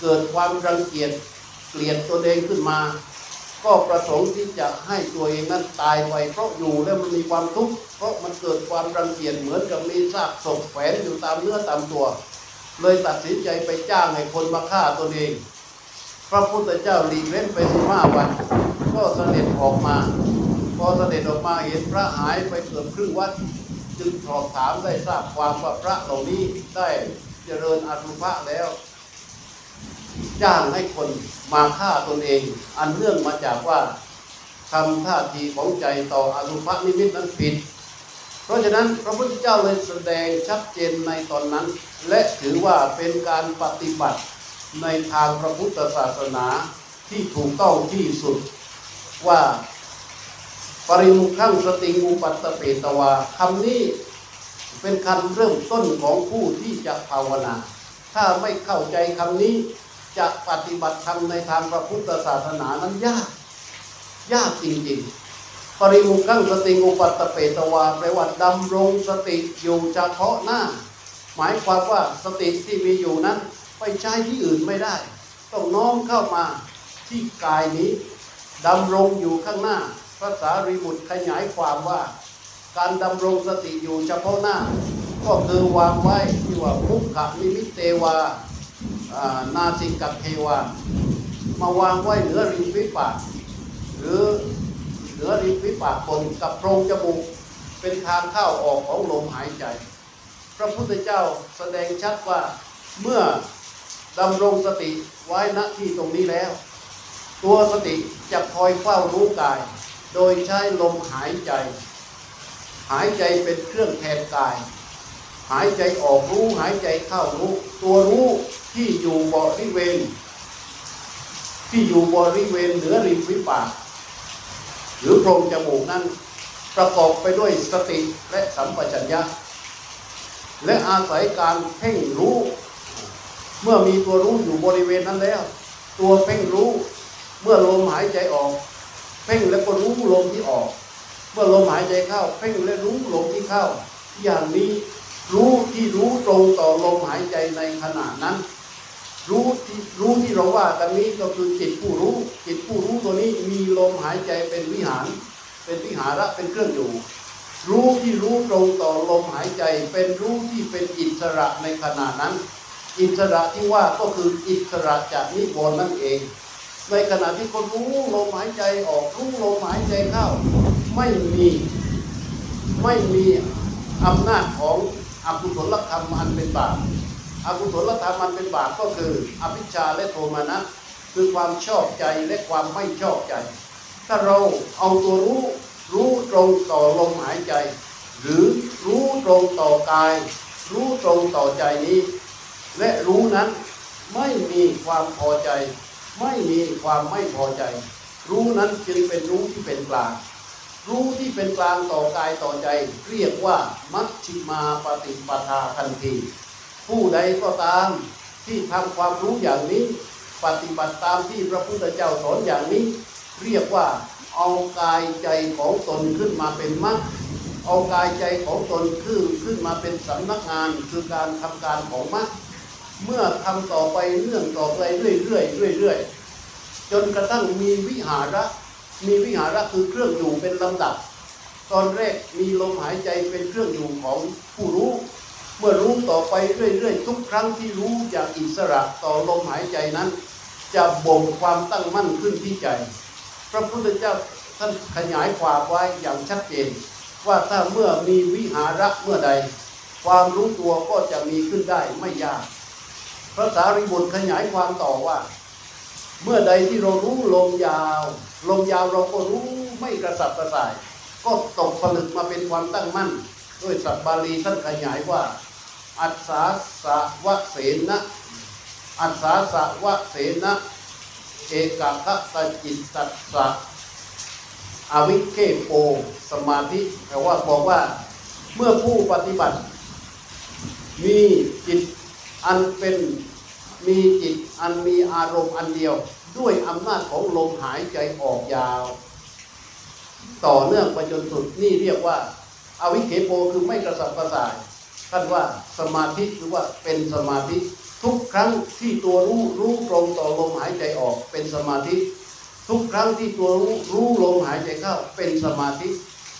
เกิดความรังเกียจเกลียดตัวเองขึ้นมา ก็ประสงค์ที่จะให้ตัวเองนั้นตายไปเพราะอยู่แล้วมันมีความทุกข์เพราะมันเกิดความรังเกียจเหมือนกับมีซากศพแฝงอยู่ตามเนื้อตามตัว เลยตัดสินใจไปจ้างให้คนมาฆ่าตัวเอง พระพุทธเจ้าหลีกเล่นไปสิบห้าวัน ก็เสด็จออกมา พอเสด็จออกมาเห็นพระหายไปเกือบครึ่งวัด จึงสอบถามได้ทราบความว่าพระเหล่านี้ได้เจริญอาสุภะแล้ว จ้างให้คนมาฆ่าตนเอง อันเนื่องมาจากว่าทำท่าทีของใจต่ออสุภนิมิตนั้นผิด เพราะฉะนั้นพระพุทธเจ้าเลยแสดงชัดเจนในตอนนั้น และถือว่าเป็นการปฏิบัติในทางพระพุทธศาสนาที่ถูกต้องที่สุดว่าปริมุขังสติงูปัตตเปตวาคำนี้เป็นคำเริ่มต้นของผู้ที่จะภาวนา ถ้าไม่เข้าใจคำนี้ จะปฏิบัติธรรมในทางพระพุทธศาสนานั้นยาก ยากจริงๆ ปริมุขังสติงูปัตตเปตวาแปลว่าดำรงสติอยู่เฉพาะหน้า หมายความว่าสติที่มีอยู่นั้น ไปใช้ที่อื่นไม่ได้ ต้องน้อมเข้ามาที่กายนี้ดำรงอยู่ข้างหน้าพระสารีบุตรขยายความว่า การดำรงสติอยู่เฉพาะหน้า ก็คือวางไว้ที่ว่ามุขนิมิตเตวา นาสิกัเทวามาวางไว้เหนือริมฝีปาก หรือเหนือริมฝีปากบนกับโพรงจมูกเป็นทางเข้าออกของลมหายใจ พระพุทธเจ้าแสดงชัดว่าเมื่อดำรงสติไว้ณที่ตรงนี้แล้ว ตัวสติจะคอยเฝ้ารู้กาย โดยใช้ลมหายใจ หายใจเป็นเครื่องแทนกาย หายใจออกรู้หายใจเข้ารู้ ตัวรู้ ที่อยู่บริเวณ ที่อยู่บริเวณเหนือริมฝีปากหรือโพรงจมูกนั้น ประกอบไปด้วยสติและสัมปชัญญะ และอาศัยการเพ่งรู้ เมื่อมีตัวรู้อยู่บริเวณนั้นแล้ว ตัวเพ่งรู้เมื่อลมหายใจออก เพ่งแล้วก็รู้ลมที่ออก เมื่อลมหายใจเข้า เพ่งและรู้ลมที่เข้า อย่างนี้รู้ที่รู้ตรงต่อลมหายใจในขณะนั้น รู้ที่รู้ที่เราว่ากันนี้ก็คือจิตผู้รู้ จิตผู้รู้ตัวนี้มีลมหายใจเป็นวิหาร เป็นวิหาระเป็นเครื่องอยู่ รู้ที่รู้ตรงต่อลมหายใจ เป็นรู้ที่เป็นอิสระในขณะนั้น อิสระที่ว่าก็คืออิสระจากนิวรณ์นั่นเอง ในขณะที่คนรู้ลมหายใจออกรู้ลมหายใจเข้า ไม่มีไม่มีอำนาจของอกุศลธรรมอันเป็นบาป อกุศลธรรมมันเป็นบาปก็คือ อภิชาและโทมานะคือความชอบใจและความไม่ชอบใจ ถ้าเราเอาตัวรู้รู้ตรงต่อลมหายใจ หรือรู้ตรงต่อกาย รู้ตรงต่อใจนี้ และรู้นั้นไม่มีความพอใจ ไม่มีความไม่พอใจ รู้นั้นจึงเป็นรู้ที่เป็นกลางรู้ที่เป็นกลางต่อกายต่อใจ เรียกว่ามัชฌิมาปฏิปทาทันที ผู้ใดก็ตามที่ทำความรู้อย่างนี้ ปฏิบัติตามที่พระพุทธเจ้าสอนอย่างนี้ เรียกว่าเอากายใจของตนขึ้นมาเป็นมรรคเอากายใจของตนขึ้นขึ้นมาเป็นสำนักงานคือการทำการของมรรคเมื่อทำต่อไปเรื่องต่อไปเรื่อยๆเรื่อยๆจนกระทั่งมีวิหาระ มีวิหาระคือเครื่องอยู่เป็นลำดับ ตอนแรกมีลมหายใจเป็นเครื่องอยู่ของผู้รู้ เมื่อรู้ต่อไปเรื่อยๆ ทุกครั้งที่รู้อย่างอิสระต่อลมหายใจนั้น จะบ่มความตั้งมั่นขึ้นที่ใจ พระพุทธเจ้าท่านขยายความไว้อย่างชัดเจน ว่าถ้าเมื่อมีวิหาระเมื่อใด ความรู้ตัวก็จะมีขึ้นได้ไม่ยาก พระสารีบุตรขยายความต่อว่า เมื่อใดที่เรารู้ลมยาว ลมยาวเราก็รู้ไม่กระสับกระส่าย ก็ตกผลึกมาเป็นความตั้งมั่น ด้วยสัพบาลีท่านขยายว่า อัศสาสะวะเสนะอัศสาสะวะเสนะเอกคตจิตตัสสะอวิเคโปสมาธิแปลว่าบอกว่าเมื่อผู้ปฏิบัติ มีจิตอันเป็นมีจิตอันมีอารมณ์อันเดียว ด้วยอำนาจของลมหายใจออกยาว ต่อเนื่องไปจนสุดนี่เรียกว่าอาวิเคโปคือไม่กระสับกระส่าย ท่านว่าสมาธิหรือว่าเป็นสมาธิ ทุกครั้งที่ตัวรู้รู้ตรงต่อลมหายใจออกเป็นสมาธิ ทุกครั้งที่ตัวรู้รู้ลมหายใจเข้าเป็นสมาธิ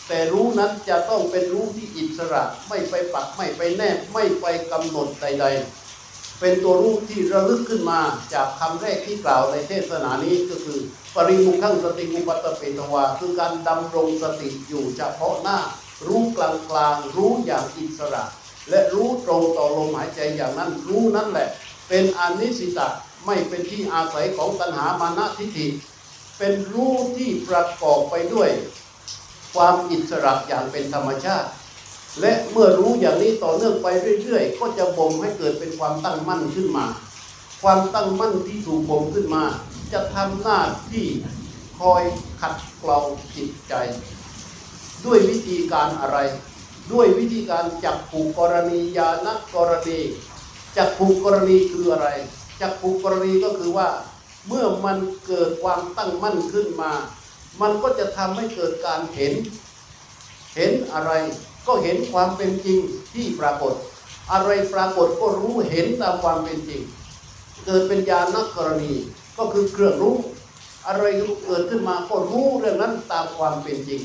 แต่รู้นั้นจะต้องเป็นรู้ที่อิสระไม่ไปปักไม่ไปแนบไม่ไปกำหนดใด ๆ เป็นตัวรู้ที่ระลึกขึ้นมาจากคำแรกที่กล่าวในเทศนานี้ก็คือ ปริมุขังสติมุปัตตเปตวาคือการดำรงสติอยู่เฉพาะหน้า รู้กลางๆรู้อย่างอิสระ และรู้ตรงต่อลมหายใจอย่างนั้นรู้นั่นแหละ เป็นอนิสิตะไม่เป็นที่อาศัยของตัณหามานะทิฏฐิ เป็นรู้ที่ประกอบไปด้วย ความอิสระอย่างเป็นธรรมชาติ และเมื่อรู้อย่างนี้ต่อเนื่องไปเรื่อยๆ ก็จะบ่มให้เกิดเป็นความตั้งมั่นขึ้นมา ความตั้งมั่นที่ถูกบ่มขึ้นมา จะทำหน้าที่คอยขัดเกลาจิตใจ ด้วยวิธีการอะไร ด้วยวิธีการจับผูกกรณียานกรณีจักผูกกรณีคืออะไรจักผูกกรณีก็คือว่า เมื่อมันเกิดความตั้งมั่นขึ้นมา มันก็จะทำให้เกิดการเห็น เห็นอะไรก็เห็นความเป็นจริงที่ปรากฏ อะไรปรากฏก็รู้เห็นตามความเป็นจริง เกิดเป็นญาณกรณีก็คือเครื่องรู้ อะไรเกิดขึ้นมาก็รู้เรื่องนั้นตามความเป็นจริง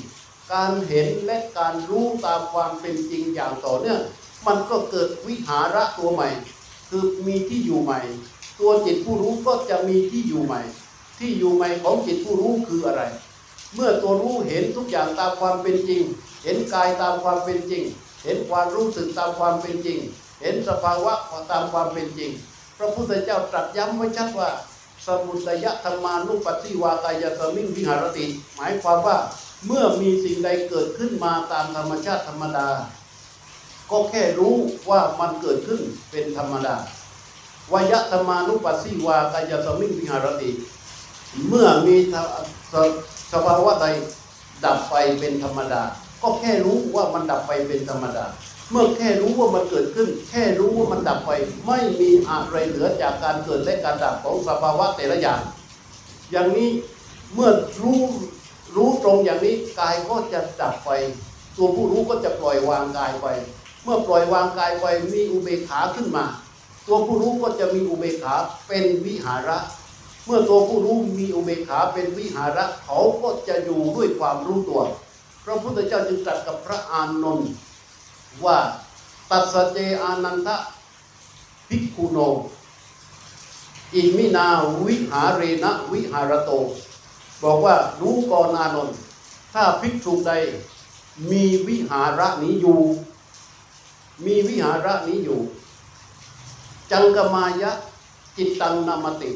การเห็นและการรู้ตามความเป็นจริงอย่างต่อเนื่องมันก็เกิดวิหาระตัวใหม่ คือมีที่อยู่ใหม่ ตัวจิตผู้รู้ก็จะมีที่อยู่ใหม่ ที่อยู่ใหม่ของจิตผู้รู้คืออะไร เมื่อตัวรู้เห็นทุกอย่างตามความเป็นจริง เห็นกายตามความเป็นจริง เห็นความรู้สึกตามความเป็นจริง เห็นสภาวะตามความเป็นจริง พระพุทธเจ้าตรัสย้ำไว้ชัดว่า สมุทัยธรรมานุปัสสิวากายสมิงวิหารติ หมายความว่า เมื่อมีสิ่งใดเกิดขึ้นมาตามธรรมชาติธรรมดา ก็แค่รู้ว่ามันเกิดขึ้นเป็นธรรมดาวายธรรมานุปัสสิวากายสมิงวิหารติ เมื่อมีสภาวะใดดับไปเป็นธรรมดา ก็แค่รู้ว่ามันดับไปเป็นธรรมดา เมื่อแค่รู้ว่ามันเกิดขึ้น แค่รู้ว่ามันดับไป ไม่มีอะไรเหลือจากการเกิดและการดับของสภาวะแต่ละอย่าง อย่างนี้เมื่อรู้ รู้ตรงอย่างนี้กายก็จะดับไป ตัวผู้รู้ก็จะปล่อยวางกายไป เมื่อปล่อยวางกายไปมีอุเบกขาขึ้นมา ตัวผู้รู้ก็จะมีอุเบกขาเป็นวิหาระ เมื่อตัวผู้รู้มีอุเบกขาเป็นวิหาระเขาก็จะอยู่ด้วยความรู้ตัวพระพุทธเจ้าจึงตรัสกับพระอานนท์ว่าตัสสเจอานันทะภิกขุโนอิมินาวิหาเรนะวิหารโต บอกว่ารู้ก่อนานนท์ถ้าภิกษุใด มีวิหาระนี้อยู่ มีวิหาระนี้อยู่ จังกมายะจิตตังนามติ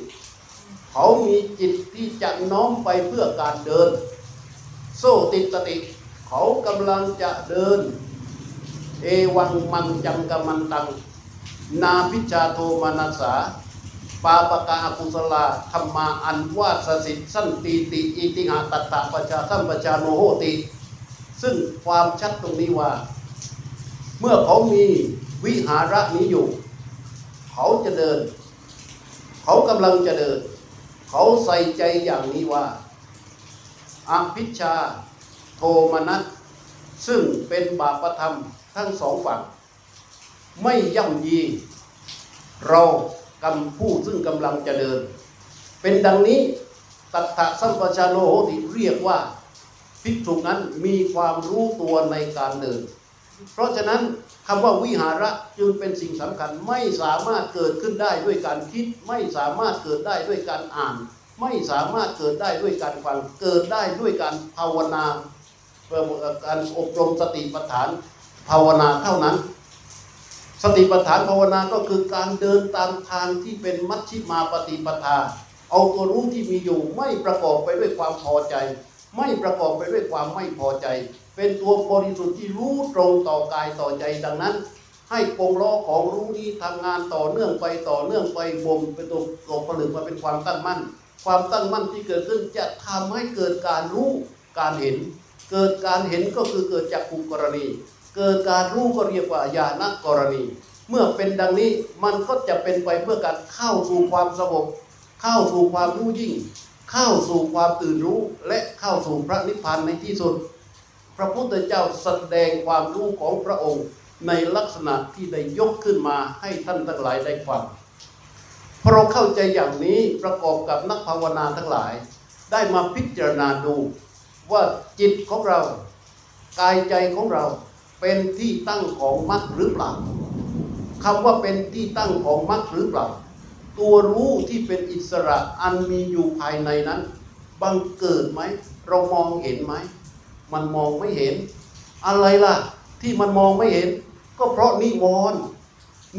เขามีจิตที่จะน้อมไปเพื่อการเดิน โซติตติ เขากำลังจะเดิน เอวังมังจังกมันตัง นาพิชาโทมานาสา ปาปะกาอกุศลาธรรมาอันวาสสิทธิสันติติอิติหาตัตตะปชาสัมปชาโนโหติ ซึ่งความชัดตรงนี้ว่า เมื่อเขามีวิหาระนี้อยู่ เขาจะเดิน เขากำลังจะเดิน เขาใส่ใจอย่างนี้ว่าอภิชาโทมนัสซึ่งเป็นบาปธรรมทั้งสองฝั่ง ไม่ย่ำยีเรา กำผู้ซึ่งกำลังจะเดิน เป็นดังนี้ตัทธะสัมปชาโนโหติเรียกว่าภิกษุนั้นมีความรู้ตัวในการเดิน เพราะฉะนั้นคำว่าวิหาระจึงเป็นสิ่งสำคัญไม่สามารถเกิดขึ้นได้ด้วยการคิด ไม่สามารถเกิดได้ด้วยการอ่าน ไม่สามารถเกิดได้ด้วยการฟังเกิดได้ด้วยการภาวนาการอบรมสติปัฏฐานภาวนาเท่านั้น สติปัฏฐานภาวนาก็คือการเดินตามทางที่เป็นมัชชิมาปฏิปทา เอาตัวรู้ที่มีอยู่ไม่ประกอบไปด้วยความพอใจ ไม่ประกอบไปด้วยความไม่พอใจ เป็นตัวบริสุทธิ์ที่รู้ตรงต่อกายต่อใจดังนั้น ให้กงล้อของรู้นี้ทำงานต่อเนื่องไปต่อเนื่องไปบ่มเป็นตัวตกผลึกมาเป็นความตั้งมั่น ความตั้งมั่นที่เกิดขึ้นจะทำให้เกิดการรู้การเห็น เกิดการเห็นก็คือเกิดจากภูกรณี เกิดการรู้ก็เรียกว่าญาณกรณี เมื่อเป็นดังนี้มันก็จะเป็นไปเพื่อการเข้าสู่ความสงบเข้าสู่ความรู้ยิ่ง เข้าสู่ความตื่นรู้และเข้าสู่พระนิพพานในที่สุด พระพุทธเจ้าแสดงความรู้ของพระองค์ในลักษณะที่ได้ยกขึ้นมาให้ท่านทั้งหลายได้ฟังพอเราเข้าใจอย่างนี้ประกอบกับนักภาวนาทั้งหลาย ได้มาพิจารณาดูว่าจิตของเรา กายใจของเรา เป็นที่ตั้งของมรรคหรือเปล่าคำว่าเป็นที่ตั้งของมรรคหรือเปล่า ตัวรู้ที่เป็นอิสระอันมีอยู่ภายในนั้น บังเกิดไหม เรามองเห็นไหม มันมองไม่เห็น อะไรล่ะ ที่มันมองไม่เห็น ก็เพราะนิวรณ์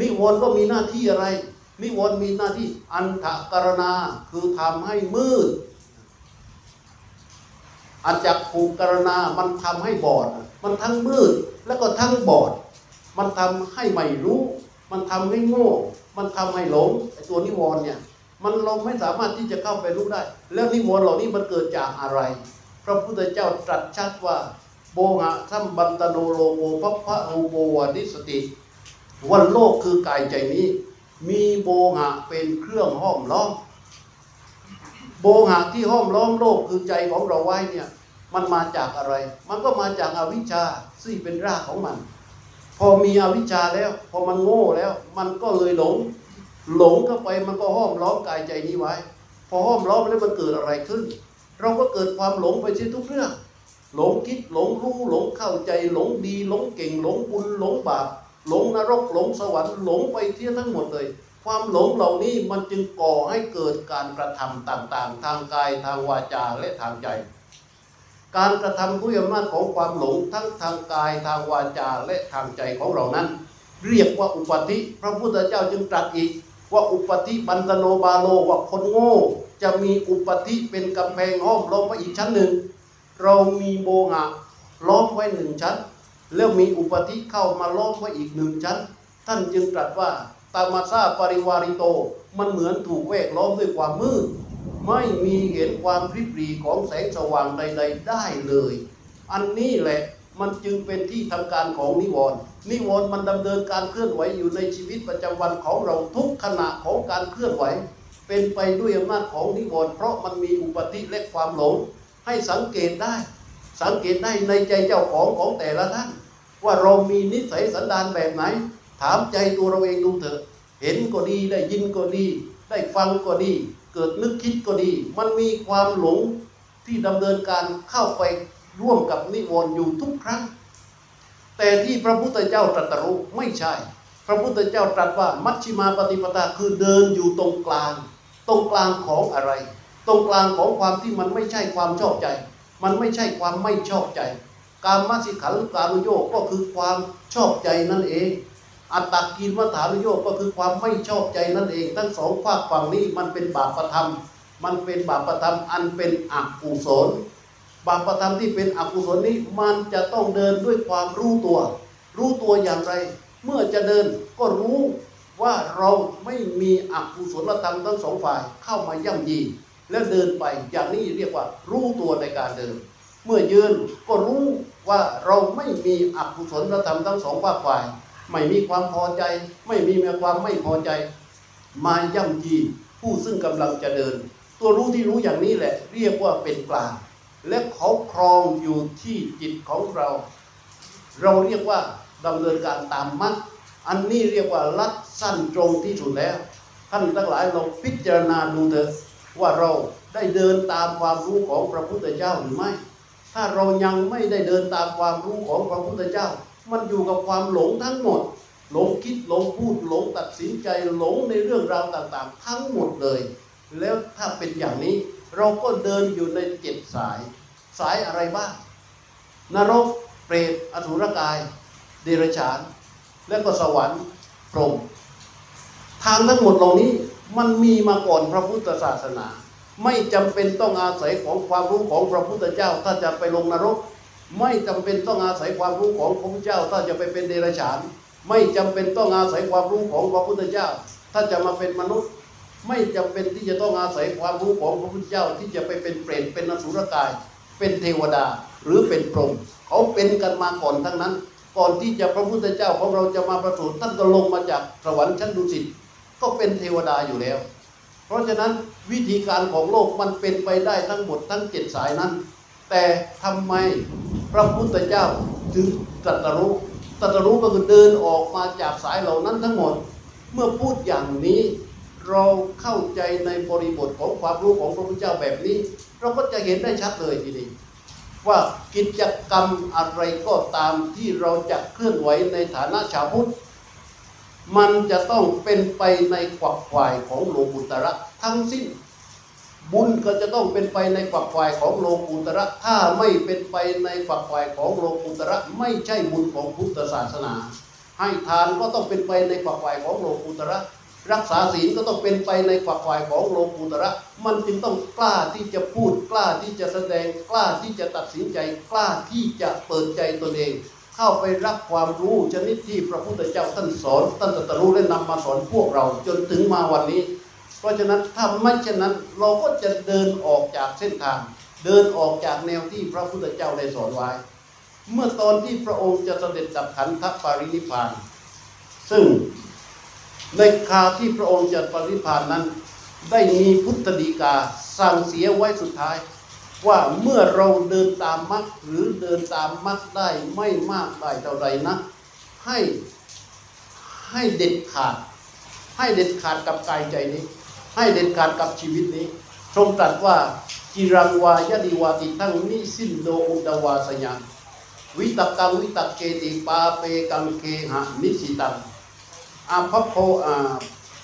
นิวรณ์ก็มีหน้าที่อะไร นิวรณ์มีหน้าที่อันทะกรณาคือทำให้มืดอาจจะผูกกรณา มันทำให้บอด มันทั้งมืด แล้วก็ทั้งบอด มันทำให้ไม่รู้ มันทำให้โง่ มันทำให้หลงไอ้ตัวนิวรณ์เนี่ย มันเราไม่สามารถที่จะเข้าไปรู้ได้ แล้วนิวรณ์เหล่านี้มันเกิดจากอะไร พระพุทธเจ้าตรัสชัดว่าโมหะสัมพันธะโนโลโก ภัพพะรูโปวะ ทิสสะติ อันโลกคือกายใจนี้ มีโมหะเป็นเครื่องห้อมล้อม โมหะที่ห้อมล้อมโลกคือใจของเราไว้เนี่ย มันมาจากอะไร มันก็มาจากอวิชชา ซึ่งเป็นรากของมัน พอมีอวิชชาแล้ว พอมันโง่แล้ว มันก็เลยหลง หลงเข้าไปมันก็ห้อมล้อมกายใจนี้ไว้ พอห้อมล้อมแล้วมันเกิดอะไรขึ้น เราก็เกิดความหลงไปเสียทุกเรื่อง หลงคิดหลงรู้หลงเข้าใจหลงดี หลงเก่ง หลงบุญหลงบาปหลงนรกหลงสวรรค์หลงไปเที่ยทั้งหมดเลย ความหลงเหล่านี้มันจึงก่อให้เกิดการกระทำต่างๆ ทางกายทางวาจาและทางใจ การกระทำด้วยอำนาจของความหลงทั้งทางกายทางวาจาและทางใจของเรานั้น เรียกว่าอุปธิ พระพุทธเจ้าจึงตรัสอีก ว่าอุปธิบันตโนบาโลว่าคนโง่ จะมีอุปธิเป็นกำแพงห้อมล้อมไว้อีกชั้นหนึ่ง เรามีโบหะล้อมไว้หนึ่งชั้น แล้วมีอุปธิเข้ามาล้อมไว้อีกหนึ่งชั้น ท่านจึงตรัสว่าตามาซาปริวาริโต มันเหมือนถูกแวกล้อมด้วยความมืด ไม่มีเห็นความพริบรีของแสงสว่างใด ๆ ได้เลย อันนี้แหละมันจึงเป็นที่ทำการของนิวรณ์นิวรณ์มันดำเนินการเคลื่อนไหวอยู่ในชีวิตประจำวันของเราทุกขณะของการเคลื่อนไหว เป็นไปด้วยอำนาจของนิวรณ์เพราะมันมีอุปธิและความหลง ให้สังเกตได้ สังเกตได้ในใจเจ้าของของแต่ละท่าน ว่าเรามีนิสัยสันดานแบบไหน ถามใจตัวเราเองดูเถอะ เห็นก็ดีได้ยินก็ดี ได้ฟังก็ดี เกิดนึกคิดก็ดี มันมีความหลงที่ดำเนินการเข้าไปร่วมกับนิวรณ์อยู่ทุกครั้ง แต่ที่พระพุทธเจ้าตรัสรู้ไม่ใช่ พระพุทธเจ้าตรัสว่ามัชฌิมาปฏิปทาคือเดินอยู่ตรงกลาง ตรงกลางของอะไร ตรงกลางของความที่มันไม่ใช่ความชอบใจ มันไม่ใช่ความไม่ชอบใจ การมาสิขันธ์การุโยกก็คือความชอบใจนั่นเอง อัตตกินวัฏานโยกก็คือความไม่ชอบใจนั่นเอง ทั้งสองฝากฝั่งนี้มันเป็นบาปประธรรม มันเป็นบาปประธรรมอันเป็นอกุศลบาปประธรรมที่เป็นอกุศลนี้มันจะต้องเดินด้วยความรู้ตัว รู้ตัวอย่างไร เมื่อจะเดินก็รู้ว่าเราไม่มีอกุศลธรรมทั้งสองฝ่ายเข้ามาย่ำยีแล้วเดินไปอย่างนี้เรียกว่า รู้ตัวในการเดิน เมื่อยืนก็รู้ว่าเราไม่มีอกุศลธรรมทั้งสองฝ่าย ไม่มีความพอใจ ไม่มีความไม่พอใจ มาย่ำยีผู้ซึ่งกำลังจะเดิน ตัวรู้ที่รู้อย่างนี้แหละ เรียกว่าเป็นกลาง และเขาครองอยู่ที่จิตของเรา เราเรียกว่าดำเนินการตามมัดอันนี้เรียกว่าลัดสั้นตรงที่สุดแล้ว ท่านทั้งหลายลองพิจารณาดูเถอะว่าเราได้เดินตามความรู้ของพระพุทธเจ้าหรือไม่ ถ้าเรายังไม่ได้เดินตามความรู้ของพระพุทธเจ้า มันอยู่กับความหลงทั้งหมด หลงคิดหลงพูดหลงตัดสินใจหลงในเรื่องราวต่างๆ ทั้งหมดเลย แล้วถ้าเป็นอย่างนี้เราก็เดินอยู่ในเจ็ดสาย สายอะไรบ้าง นรก เปรตอสุรกาย เดรัจฉาน และก็สวรรค์พรหมทางทั้งหมดเหล่านี้มันมีมาก่อนพระพุทธศาสนา ไม่จำเป็นต้องอาศัยของความรู้ของพระพุทธเจ้า ถ้าจะไปลงนรก ไม่จำเป็นต้องอาศัยความรู้ของพระพุทธเจ้า ถ้าจะไปเป็นเดรัจฉาน ไม่จำเป็นต้องอาศัยความรู้ของพระพุทธเจ้า ถ้าจะมาเป็นมนุษย์ ไม่จำเป็นที่จะต้องอาศัยความรู้ของพระพุทธเจ้า ที่จะไปเป็นเปรตเป็นอสุรกาย เป็นเทวดาหรือเป็นพรหมเขาเป็นกันมาก่อนทั้งนั้น ก่อนที่จะพระพุทธเจ้าของเราจะมาประสูติท่านก็ลงมาจากสวรรค์ชั้นดุสิตก็เป็นเทวดาอยู่แล้ว เพราะฉะนั้นวิธีการของโลกมันเป็นไปได้ทั้งหมดทั้งเจ็ดสายนั้น แต่ทำไม ระพุทธเจ้าถึงตรัสรู้ตรัสรู้ก็คือเดินออกมาจากสายเหล่านั้นทั้งหมด เมื่อพูดอย่างนี้ เราเข้าใจในบริบทของความรู้ของพระพุทธเจ้าแบบนี้ เราก็จะเห็นได้ชัดเลยทีนี้ว่ากิจกรรมอะไรก็ตามที่เราจะเคลื่อนไหวในฐานะชาวพุทธมันจะต้องเป็นไปในขวักขวายของโลกุตระทั้งสิ้น บุญก็จะต้องเป็นไปในขวักขวายของโลกุตระ ถ้าไม่เป็นไปในขวักขวายของโลกุตระ ไม่ใช่บุญของพุทธศาสนา ให้ทานก็ต้องเป็นไปในขวักขวายของโลกุตระ รักษาศีลก็ต้องเป็นไปในขวักขวายของโลกุตระ มันจึงต้องกล้าที่จะพูดกล้าที่จะแสดงกล้าที่จะตัดสินใจกล้าที่จะเปิดใจตนเอง เข้าไปรับความรู้ชนิดที่พระพุทธเจ้าท่านสอนท่านตรัสรู้และนำมาสอนพวกเราจนถึงมาวันนี้ ราะฉะนั้นถ้าไม่เช่นนั้นเราก็จะเดินออกจากเส้นทาง เดินออกจากแนวที่พระพุทธเจ้าได้สอนไว้ เมื่อตอนที่พระองค์จะเสด็จดับขันธปรินิพาน ซึ่งในคราวที่พระองค์จะปรินิพานนั้น ได้มีพุทธดีกาสั่งเสียไว้สุดท้าย ว่าเมื่อเราเดินตามมรรคหรือเดินตามมรรคได้ไม่มากได้เท่าใดนะ ให้ให้เด็ดขาด ให้เด็ดขาดกับกายใจนี้ ให้เด็ดขาดกับชีวิตนี้ทรงตรัสว่าจิรังวายดิวาติทั้งนิสินโดอุดวาสยังวิตกังวิตกเกติปาเปกังเคหะนิสิตังอาภัพโพอา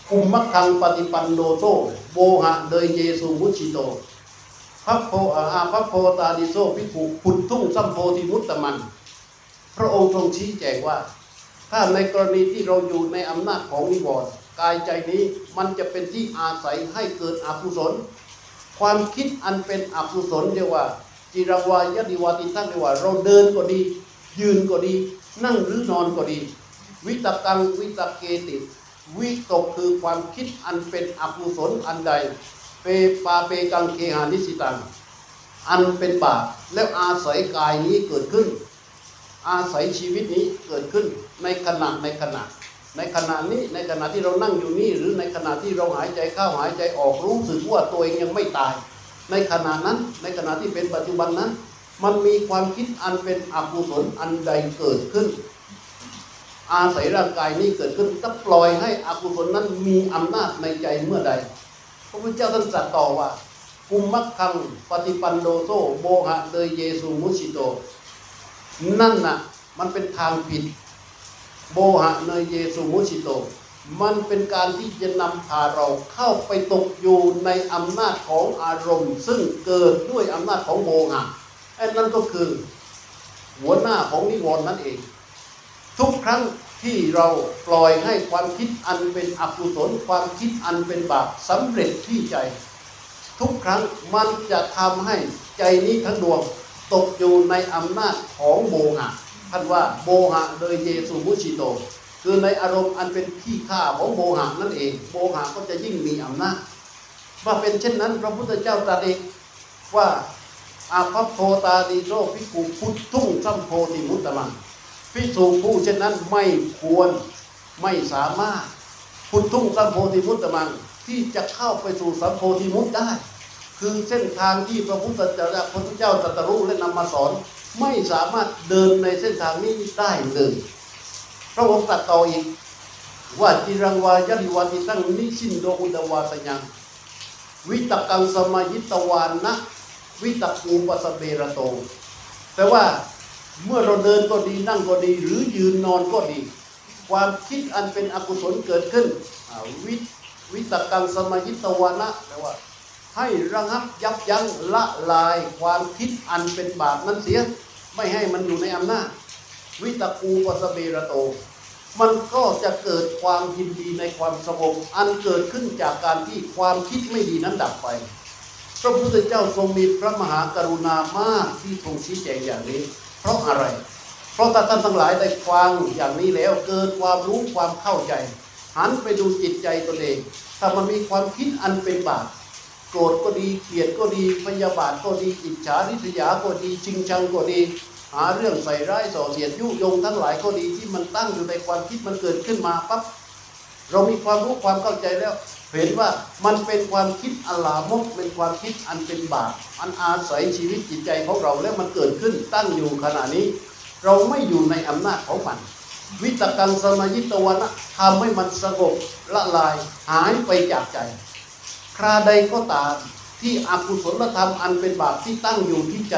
คุมมัคคังปฏิปันโนโตโบหะเดยเยซูมุชิโตพัพโพอาพัพโพตาดิโซพิกุพุททุ่งสัมโพธิมุตตมัน พระองค์ทรงชี้แจงว่า ถ้าในกรณีที่เราอยู่ในอำนาจของนิวรณ์ กายใจนี้ มันจะเป็นที่อาศัยให้เกิดอกุศล ความคิดอันเป็นอกุศลเรียกว่า จิรวายดิวาติทั้งเรียกว่า เราเดินก็ดี ยืนก็ดี นั่งหรือนอนก็ดี วิตกังวิตเกติวิตกคือความคิดอันเป็นอกุศลอันใดเปปาเปกังเคหานิสิตังอันเป็นบาปแล้วอาศัยกายนี้เกิดขึ้น อาศัยชีวิตนี้เกิดขึ้นในขณะในขณะ ในขณะนี้ในขณะที่เรานั่งอยู่นี่หรือในขณะที่เราหายใจเข้าหายใจออกรู้สึกว่าตัวเองยังไม่ตาย ในขณะนั้นในขณะที่เป็นปัจจุบันนั้น มันมีความคิดอันเป็นอกุศลอันใดเกิดขึ้น อาศัยร่างกายนี้เกิดขึ้นถ้าปล่อยให้อกุศลนั้นมีอำนาจในใจเมื่อใด พระพุทธเจ้าท่านตรัสต่อว่ากุมมัคคังปฏิปันโดโซโบหะเดยเยซูมุชิโต นั่นน่ะมันเป็นทางผิด โบหะเนเยซูมุชิโต มันเป็นการที่จะนำพาเราเข้าไปตกอยู่ในอำนาจของอารมณ์ ซึ่งเกิดด้วยอำนาจของโบหะไอ้นั่นก็คือหัวหน้าของนิวรณ์นั่นเอง ทุกครั้งที่เราปล่อยให้ความคิดอันเป็นอกุศลความคิดอันเป็นบาปสำเร็จที่ใจ ทุกครั้งมันจะทำให้ใจนี้ทั้งดวงตกอยู่ในอำนาจของโมหะ ท่านว่าโมหะโดยเยซูมุชิโต คือในอารมณ์อันเป็นขี้ข้าของโมหะนั่นเองโมหะก็จะยิ่งมีอำนาจว่าเป็นเช่นนั้นพระพุทธเจ้าตรัสเองว่าอาภัพโพตาดีโซพิกุพุททุ่งสัมโพธิมุตตะมังพิสูจผู้เช่นนั้นไม่ควรไม่สามารถพุททุ่งสัมโพธิมุตตะมังที่จะเข้าไปสู่สัมโพธิมุตได้ คือเส้นทางที่พระพุทธเจ้าพระพุทธเจ้าตรัสรู้และนำมาสอน ไม่สามารถเดินในเส้นทางนี้ได้เลยพระองค์ตรัสต่ออีกว่าจิรังวายริวาติตั้งนิสินโดอุดวาสยังวิตกังสมายิตวานนะวิตกูปัสเบระโตแต่ว่าเมื่อเราเดินก็ดีนั่งก็ดี หรือยืนนอนก็ดี ความคิดอันเป็นอกุศลเกิดขึ้นวิวิตกังสมายิตวานะแปลว่า ให้ระงับยับยั้งละลายความคิดอันเป็นบาปนั้นเสีย ไม่ให้มันอยู่ในอำนาจ วิตกูปสเบระโต มันก็จะเกิดความยินดีในความสงบอันเกิดขึ้นจากการที่ความคิดไม่ดีนั้นดับไป พระพุทธเจ้าทรงมีพระมหากรุณามากที่ทรงชี้แจงอย่างนี้ เพราะอะไร เพราะท่านทั้งหลายได้ฟังอย่างนี้แล้วเกิดความรู้ความเข้าใจ หันไปดูจิตใจตนเอง ถ้ามันมีความคิดอันเป็นบาป โกรธก็ดีเกลียดก็ดีพยาบาทก็ดีอิจฉาริษยาก็ดีชิงชังก็ดี หาเรื่องใส่ร้ายส่อเสียดยุยงทั้งหลายก็ดีที่มันตั้งอยู่ในความคิดมันเกิดขึ้นมาปั๊บเรามีความรู้ความเข้าใจแล้ว เห็นว่ามันเป็นความคิดอลามกเป็นความคิดอันเป็นบาปอันอาศัยชีวิตจิตใจของเราแล้วมันเกิดขึ้นตั้งอยู่ขณะนี้ เราไม่อยู่ในอำนาจของมันวิตกังสมายิตวนะทำให้มันสงบละลายหายไปจากใจ ราใดก็ตาม ที่อกุศลธรรมอันเป็นบาปที่ตั้งอยู่ที่ใจ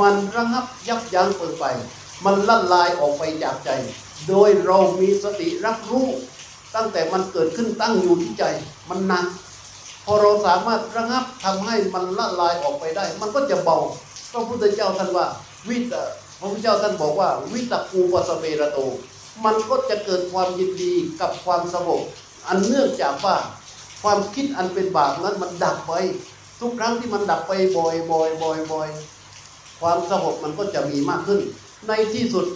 มันระงับยับยั้งเปไป มันละลายออกไปจากใจ โดยเรามีสติรับรู้ตั้งแต่มันเกิดขึ้นตั้งอยู่ที่ใจมันหนักพอเราสามารถระงับทำให้มันละลายออกไปได้ มันก็จะเบาพระพุทธเจ้าท่านว่าวิตพระพุทธเจ้าท่านบอกว่า วิตกูปสเประโต มันก็จะเกิดความยินดีกับความสงบอันเนื่องจากว่า ความคิดอันเป็นบาปนั้นมันดับไป ทุกครั้งที่มันดับไปบ่อยบ่อยบ่อยบ่อยความสงบมันก็จะมีมากขึ้น ในที่สุด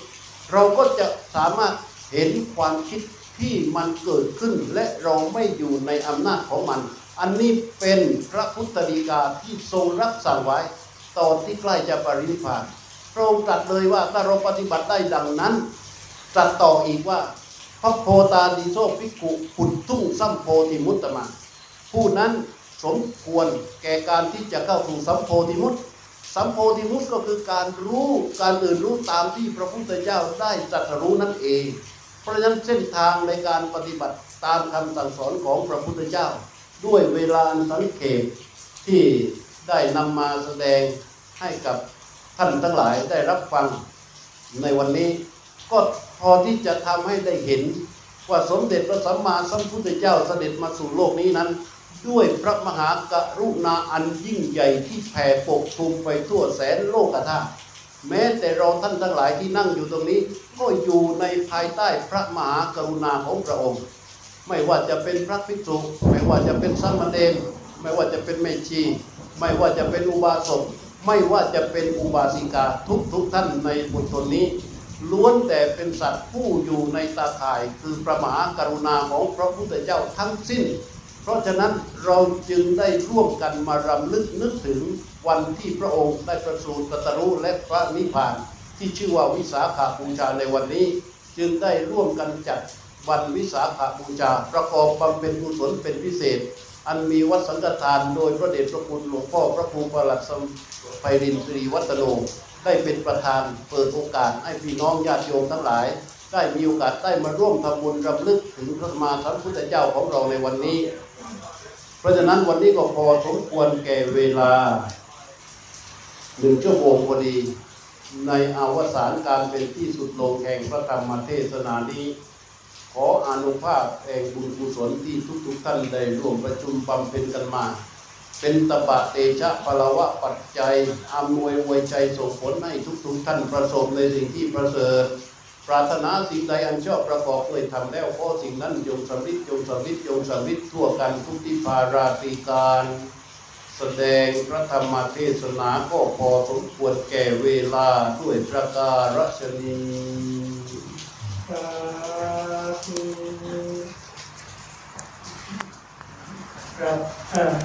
เราก็จะสามารถเห็นความคิดที่มันเกิดขึ้น และเราไม่อยู่ในอำนาจของมัน อันนี้เป็นพระพุทธดีกาที่ทรงรับสั่งไว้ ตอนที่ใกล้จะปรินิพพานพระองค์ตรัสเลยว่าถ้าเราปฏิบัติได้ดังนั้นตรัสต่ออีกว่า ระโพตาดิโซภิกขุขุดทุ่งสัมโพธิมุตตมา ผู้นั้นสมควรแก่การที่จะเข้าสู่สัมโพธิมุตสัมโพธิมุตก็คือการรู้การตื่นรู้ตามที่พระพุทธเจ้าได้ตรัสรู้นั่นเอง เพราะฉะนั้นเส้นทางในการปฏิบัติตามคำสั่งสอนของพระพุทธเจ้า ด้วยเวลาสังเขปที่ได้นำมาแสดงให้กับท่านทั้งหลายได้รับฟังในวันนี้ก็ พอที่จะทำให้ได้เห็นว่าสมเด็จพระสัมมาสัมพุทธเจ้าเสด็จมาสู่โลกนี้นั้น ด้วยพระมหากรุณาอันยิ่งใหญ่ที่แผ่ปกคลุมไปทั่วแสนโลกธาตุแม้แต่เราท่านทั้งหลายที่นั่งอยู่ตรงนี้ ก็อยู่ในภายใต้พระมหากรุณาของพระองค์ ไม่ว่าจะเป็นพระภิกษุไม่ว่าจะเป็นสามมาเณรไม่ว่าจะเป็นแม่ชี ไม่ว่าจะเป็นอุบาสกไม่ว่าจะเป็นอุบาสิกาทุกทุกๆท่านในบุญชนนี้ ล้วนแต่เป็นสัตว์ผู้อยู่ในตาข่ายคือพระมหากรุณาของพระพุทธเจ้าทั้งสิ้น เพราะฉะนั้นเราจึงได้ร่วมกันมารำลึกนึกถึงวันที่พระองค์ได้ประสูติตรัสรู้และพระนิพพาน ที่ชื่อว่าวิสาขาบูชาในวันนี้ จึงได้ร่วมกันจัดวันวิสาขาบูชา ประกอบบำเพ็ญกุศลเป็นพิเศษ อันมีวัดสังฆทานโดยพระเดชพระคุณหลวงพ่อพระครูประหลัดสมไพรินทร์สิริวัฒโน ได้เป็นประธานเปิดโอกาสให้พี่น้องญาติโยมทั้งหลาย ได้มีโอกาสได้มาร่วมทำบุญรำลึกถึงพระมมาสัมพุทธเจ้าของเราในวันนี้ เพราะฉะนั้นวันนี้ก็พอสมควรแก่เวลาหนึ่งชั่วโมงพอดี ในอวสานการเป็นที่สุดลงแห่งพระธรรมเทศนานี้ ขออนุภาพแห่งบุญกุศลที่ทุกๆท่านได้ร่วมประชุมบำเพ็ญกันมา เป็นตบะเตชะพลวะปัจจัยอำนวยอวยใจส่งผลให้ทุกๆท่านประสบในสิ่งที่ประเสริฐปรารถนาสิ่งใดอันชอบประกอบด้วยทำแล้วขอสิ่งนั้นจงสำเร็จงสำเร็จงสำเร็จทั่วกันทุกที่ภาราตรีการ แสดงพระธรรมเทศนาก็พอสมควรแก่เวลาด้วยประการฉนี้สาธุครับ